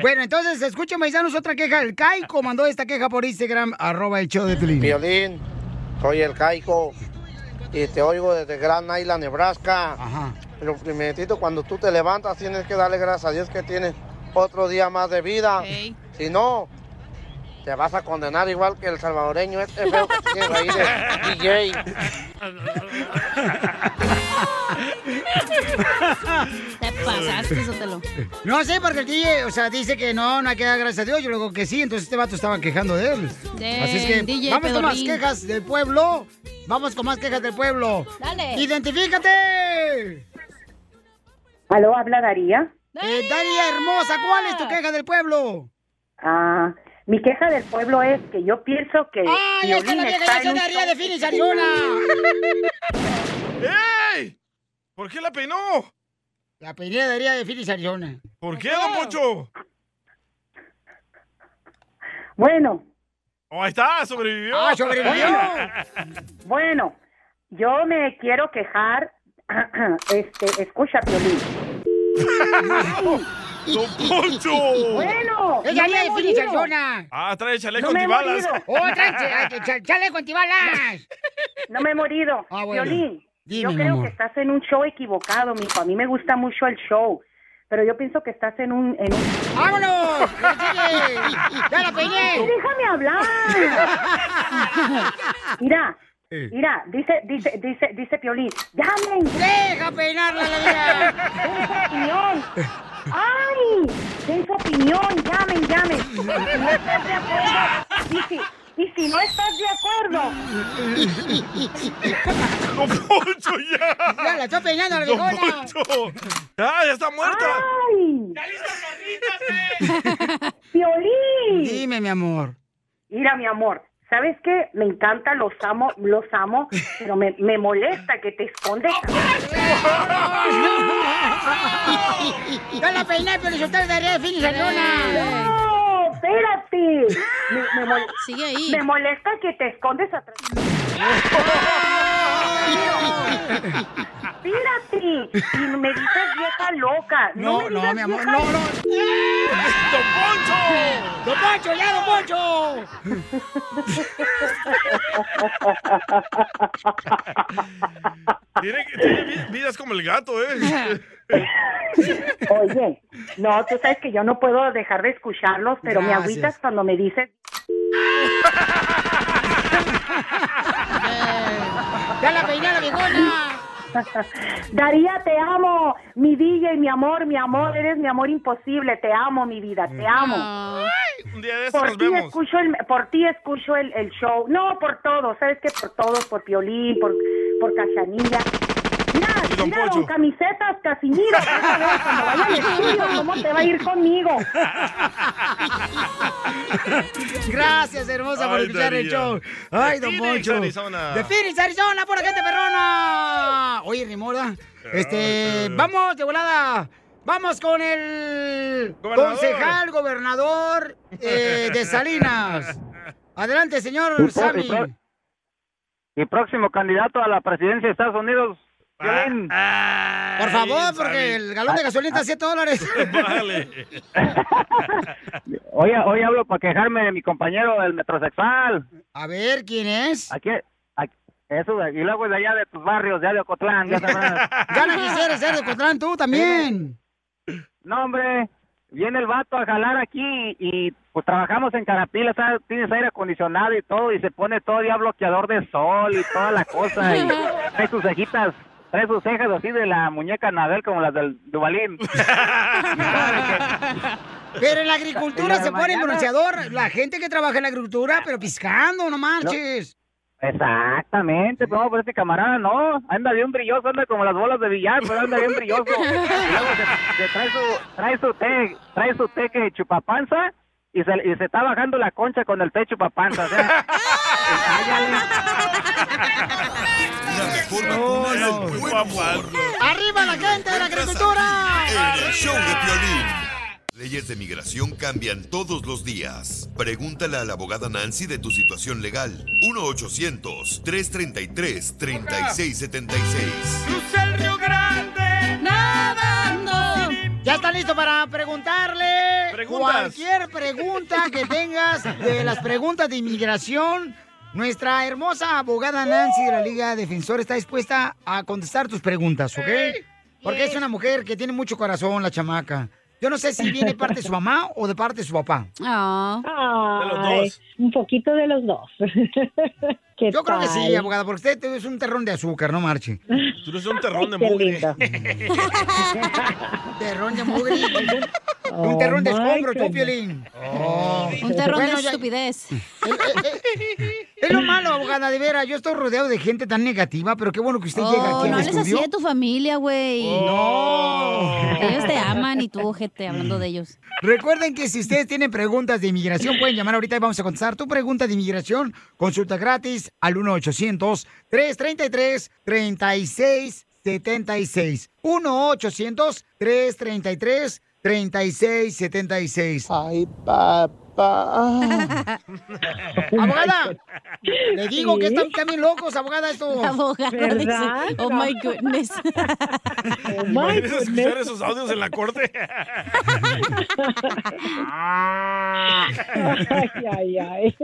Bueno, entonces, escuchen, paisanos, otra queja. El Caico mandó esta queja por Instagram, arroba el show de Pelín. Violín, soy el Caico y te oigo desde Grand Island, Nebraska. Ajá. Pero primerito, cuando tú te levantas, tienes que darle gracias a Dios que tienes otro día más de vida. Si no, te vas a condenar igual que el salvadoreño este feo que tienes ahí de DJ. Te pasaste, Sotelo. No sé, porque el DJ, o sea, dice que no, no hay que dar gracias a Dios. Yo luego que sí, entonces este vato estaba quejando de él. Así es que DJ vamos con más quejas del pueblo. Vamos con más quejas del pueblo. Dale. ¡Identifícate! ¿Aló, habla Daría? Eh, Daría hermosa, ¿cuál es tu queja del pueblo? Ah, mi queja del pueblo es que yo pienso que ¡Ay, esta es la vieja ya se de Phoenix, Arizona! ¡Ey! ¿Por qué la peinó? La peinadaría de Phoenix, Arizona. ¿Por qué, don Poncho? Bueno. Oh, ahí está, sobrevivió. Ah, sobrevivió. Bueno, yo me quiero quejar. Este, escucha, Piolín. ¡Don Poncho! Bueno, ¡Ella no morido. Arizona! Ah, trae chaleco No me he antibalas. morido. ¡Oh, trae ch- ch- chaleco antibalas! No me he morido. Ah, bueno. Dime, yo creo amor. que estás en un show equivocado, mijo. A mí me gusta mucho el show. Pero yo pienso que estás en un... En un... ¡Vámonos! ¡Ya la! Ay, déjame hablar. Mira, Eh. mira, dice, dice, dice, dice Piolín, llamen. ¡Deja peinarla la vida! Su opinión. ¡Ay! Den su opinión, llamen, llamen. Si no estás de acuerdo, y si, y si no estás de acuerdo, ¡Don Poncho, ya! ¡Ya la estoy peinando a la ¡Don viejona! Poncho! ¡Ah, ya está muerta! ¡ay! ¡Piolín! Dime, mi amor. Mira, mi amor, ¿sabes qué? Me encanta, los amo, los amo, pero me, me molesta que te escondes. ¡Ya la peiné, pero yo te daré de Phoenix, Arizona! ¡No! ¡Espérate! Me, me mol- Sigue ahí. me molesta que te escondes atrás. Espérate. Y me dices vieja loca. No, no, mi amor, no, no. ¡Don Poncho! ¡Don Poncho, ya, Don Poncho! Tiene, tiene vidas como el gato, ¿eh? Oye, no, tú sabes que yo no puedo dejar de escucharlos, pero me agüitas cuando me dices ¡Ya la peiné a la viejona! Daría, te amo, mi DJ, mi amor, mi amor, eres mi amor imposible, te amo, mi vida, te amo. Un día de Por nos ti vemos. escucho el, por ti escucho el, el show, no por todos, sabes que por todos, por Piolín, por, por Cachanilla. Mira, don mira, Poncho. don camisetas, Casimiro, vas a ver cuando vaya al estudio cómo te va a ir conmigo. Gracias, hermosa, por escuchar el show. Ay, De don Phoenix, Poncho. Arizona. De Phoenix, Arizona, por la gente perrona. Oye, Rimora, este, vamos de volada. Vamos con el Gobernador. concejal gobernador eh, de Salinas. Adelante, señor Sammy. Y próximo candidato a la presidencia de Estados Unidos, Piolín. Por favor, porque el galón de gasolina está a 7 dólares. Vale. Hoy, hoy hablo para quejarme de mi compañero, el metrosexual. A ver, ¿quién es? Aquí, aquí- eso, de- y luego de allá de tus barrios, de allá de Ocotlán, ya. Ya no quisieras ser de Cotlán tú también. No, hombre, viene el vato a jalar aquí y pues trabajamos en Carapila, ¿sabes? tienes aire acondicionado y todo, y se pone todo ya bloqueador de sol y toda la cosa, y trae sus cejitas, trae sus cejas así de la muñeca Anabel como las del Dubalín. Pero en la agricultura En la se pone mañana- bronceador. La gente que trabaja en la agricultura, pero piscando, no marches. Exactamente, pero no, pero este camarada no, anda bien brilloso, anda como las bolas de billar, pero anda bien brilloso. Y luego se, se trae su, trae su té, trae su té que chupapanza y se, y se está bajando la concha con el té chupapanza. O sea, La mejor vacuna es el buen humor. ¡Arriba la gente de la agricultura! En el show de Piolín. Leyes de migración cambian todos los días. Pregúntale a la abogada Nancy de tu situación legal. 1-800-333-3676. Crucé el Río Grande nadando. Ya está listo para preguntarle Preguntas. cualquier pregunta que tengas de las preguntas de inmigración. Nuestra hermosa abogada Nancy de la Liga Defensor está dispuesta a contestar tus preguntas, ¿ok? Porque es una mujer que tiene mucho corazón, la chamaca. Yo no sé si viene de parte de su mamá o de parte de su papá. Ah. De los dos. Un poquito de los dos. ¿Qué Yo creo que sí, abogada, porque usted es un terrón de azúcar, no marche. Tú eres un terrón de mugre. terrón de mugre. Oh, un terrón de escombro, tú. Piolín. Oh. Un terrón Bueno, de ya- estupidez. Es lo malo, abogada, de veras. Yo estoy rodeado de gente tan negativa, pero qué bueno que usted llega Oh, aquí no al hables así de tu familia, güey. No. Ellos te aman y tú, ojete, hablando de ellos. Recuerden que si ustedes tienen preguntas de inmigración, pueden llamar ahorita y vamos a contestar tu pregunta de inmigración. Consulta gratis al 1-800-333-3676. 3676 1-800-333-3676. Ay, papá. Abogada, le digo que están también locos, abogada, estos. Abogada, ¿Verdad? dice. Oh my goodness. ¿Imaginas escuchar esos audios en la corte? ay, ay,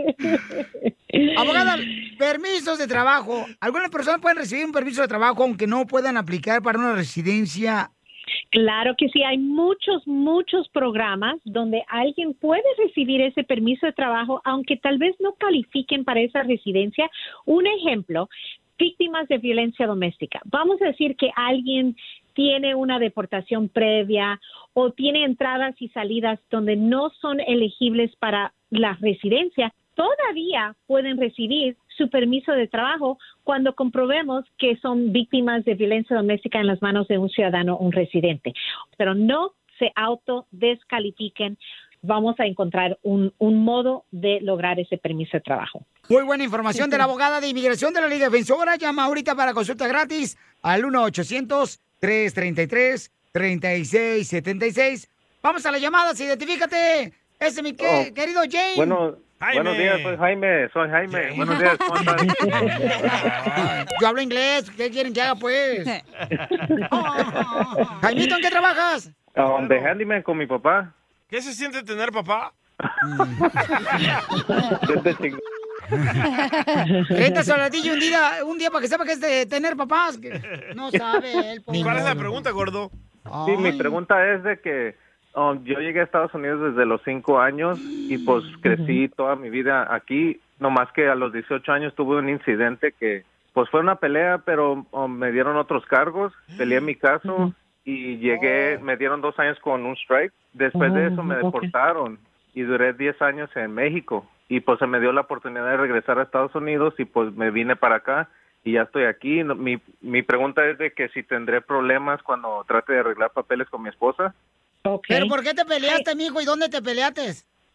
Abogada, permisos de trabajo. Algunas personas pueden recibir un permiso de trabajo aunque no puedan aplicar para una residencia. Claro que sí, hay muchos, muchos programas donde alguien puede recibir ese permiso de trabajo, aunque tal vez no califiquen para esa residencia. Un ejemplo, víctimas de violencia doméstica. Vamos a decir que alguien tiene una deportación previa o tiene entradas y salidas donde no son elegibles para la residencia, todavía pueden recibir su permiso de trabajo cuando comprobemos que son víctimas de violencia doméstica en las manos de un ciudadano, un residente. Pero no se autodescalifiquen. Vamos a encontrar un, un modo de lograr ese permiso de trabajo. Muy buena información de la abogada de inmigración de la Liga Defensora. Llama ahorita para consulta gratis al 1-800-333-3676. Vamos a las llamadas, identifícate. Ese es mi que- Oh, querido James. Bueno, buenos días, soy Jaime, soy Jaime. Buenos días, ¿cómo estás? Yo hablo inglés, ¿qué quieren que haga, pues? Jaimito, ¿en qué trabajas? Um, de handyman con mi papá. ¿Qué se siente tener papá? Desde Renta soladillo un día, un día para que sepa que es de tener papás. que no sabe él. pobre. ¿Cuál es la pregunta, gordo? Sí, mi pregunta es de que um, yo llegué a Estados Unidos desde los cinco años y pues crecí toda mi vida aquí, nomás que a los 18 años tuve un incidente que pues fue una pelea, pero um, me dieron otros cargos, peleé mi caso y llegué, me dieron dos años con un strike. Después de eso me Oh, ok. deportaron y duré 10 años en México y pues se me dio la oportunidad de regresar a Estados Unidos y pues me vine para acá y ya estoy aquí. Mi, mi pregunta es de que si tendré problemas cuando trate de arreglar papeles con mi esposa. ¿Pero por qué te peleaste, mijo? ¿Y dónde te peleaste?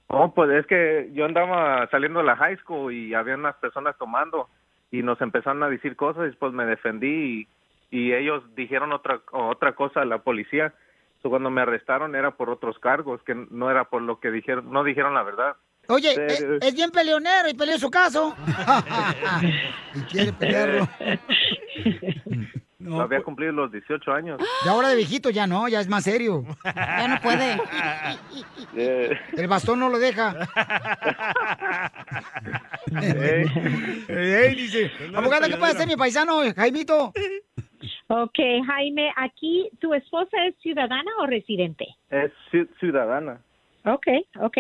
Oh, pues es que yo andaba saliendo de la high school y había unas personas tomando y nos empezaron a decir cosas y pues me defendí y, y ellos dijeron otra otra cosa a la policía. So, cuando me arrestaron era por otros cargos, que no era por lo que dijeron, no dijeron la verdad. Oye, es, sí. es bien peleonero y peleó su caso. y quiere pelearlo. No, había cumplido los 18 años. Y ahora de viejito ya no, ya es más serio. Ya no puede. El bastón no lo deja. Ey. Ey, dice, abogada, ¿qué puede hacer mi paisano, Jaimito? Ok, Jaime, aquí, ¿tu esposa es ciudadana o residente? Es ci- ciudadana. Ok, ok.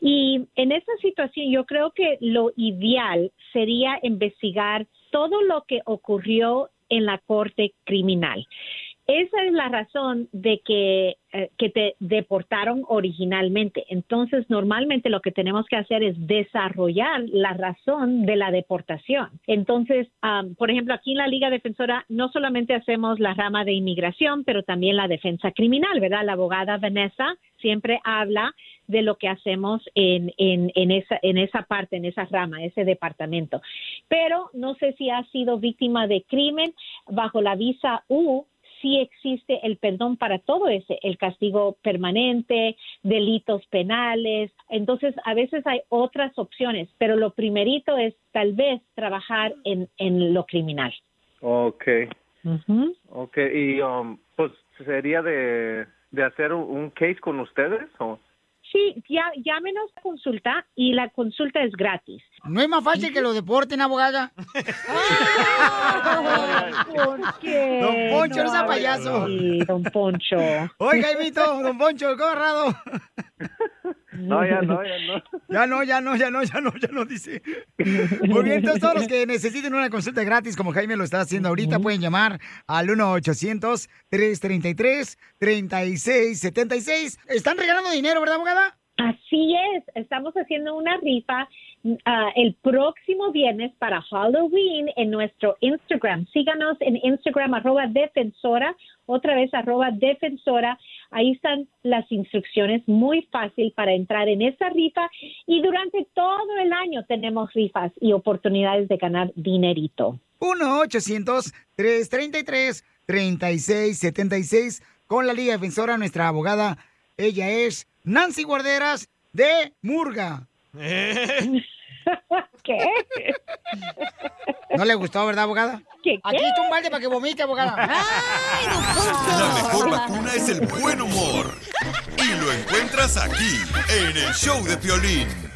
Y en esta situación yo creo que lo ideal sería investigar todo lo que ocurrió en la corte criminal. Esa es la razón de que, eh, que te deportaron originalmente. Entonces, normalmente lo que tenemos que hacer es desarrollar la razón de la deportación. Entonces, am, por ejemplo, aquí en la Liga Defensora no solamente hacemos la rama de inmigración, pero también la defensa criminal, ¿verdad? La abogada Vanessa siempre habla de lo que hacemos en, en, en, esa, en esa parte, en esa rama, ese departamento. Pero no sé si ha sido víctima de crimen bajo la visa U. Sí existe el perdón para todo ese, el castigo permanente, delitos penales. Entonces, a veces hay otras opciones, pero lo primerito es tal vez trabajar en, en lo criminal. Okay. Okay, y um, pues sería de, de hacer un, un case con ustedes o Sí, ya, llámenos a consulta y la consulta es gratis. ¿No es más fácil que lo deporten, abogada? ¿Por qué? Don Poncho, no, No sea payaso. así, don Poncho. Oiga, Jaimito, don Poncho, el. No, ya no, ya no. Ya no, ya no, ya no, ya no, ya no, dice. Muy bien, entonces todos los que necesiten una consulta gratis, como Jaime lo está haciendo ahorita, pueden llamar al 1-800-333-3676. Están regalando dinero, ¿verdad, abogada? Así es, estamos haciendo una rifa ah, el próximo viernes para Halloween en nuestro Instagram. Síganos en Instagram arroba defensora, otra vez arroba defensora. Ahí están las instrucciones, muy fácil para entrar en esa rifa y durante todo el año tenemos rifas y oportunidades de ganar dinerito. 1-855-570-5676 con la Liga Defensora, nuestra abogada. Ella es Nancy Guarderas de Murga. ¿Qué? ¿No le gustó, verdad, abogada? ¿Qué, Aquí está un balde para que vomite, abogada. La mejor vacuna es el buen humor. Y lo encuentras aquí, en el show de Piolín.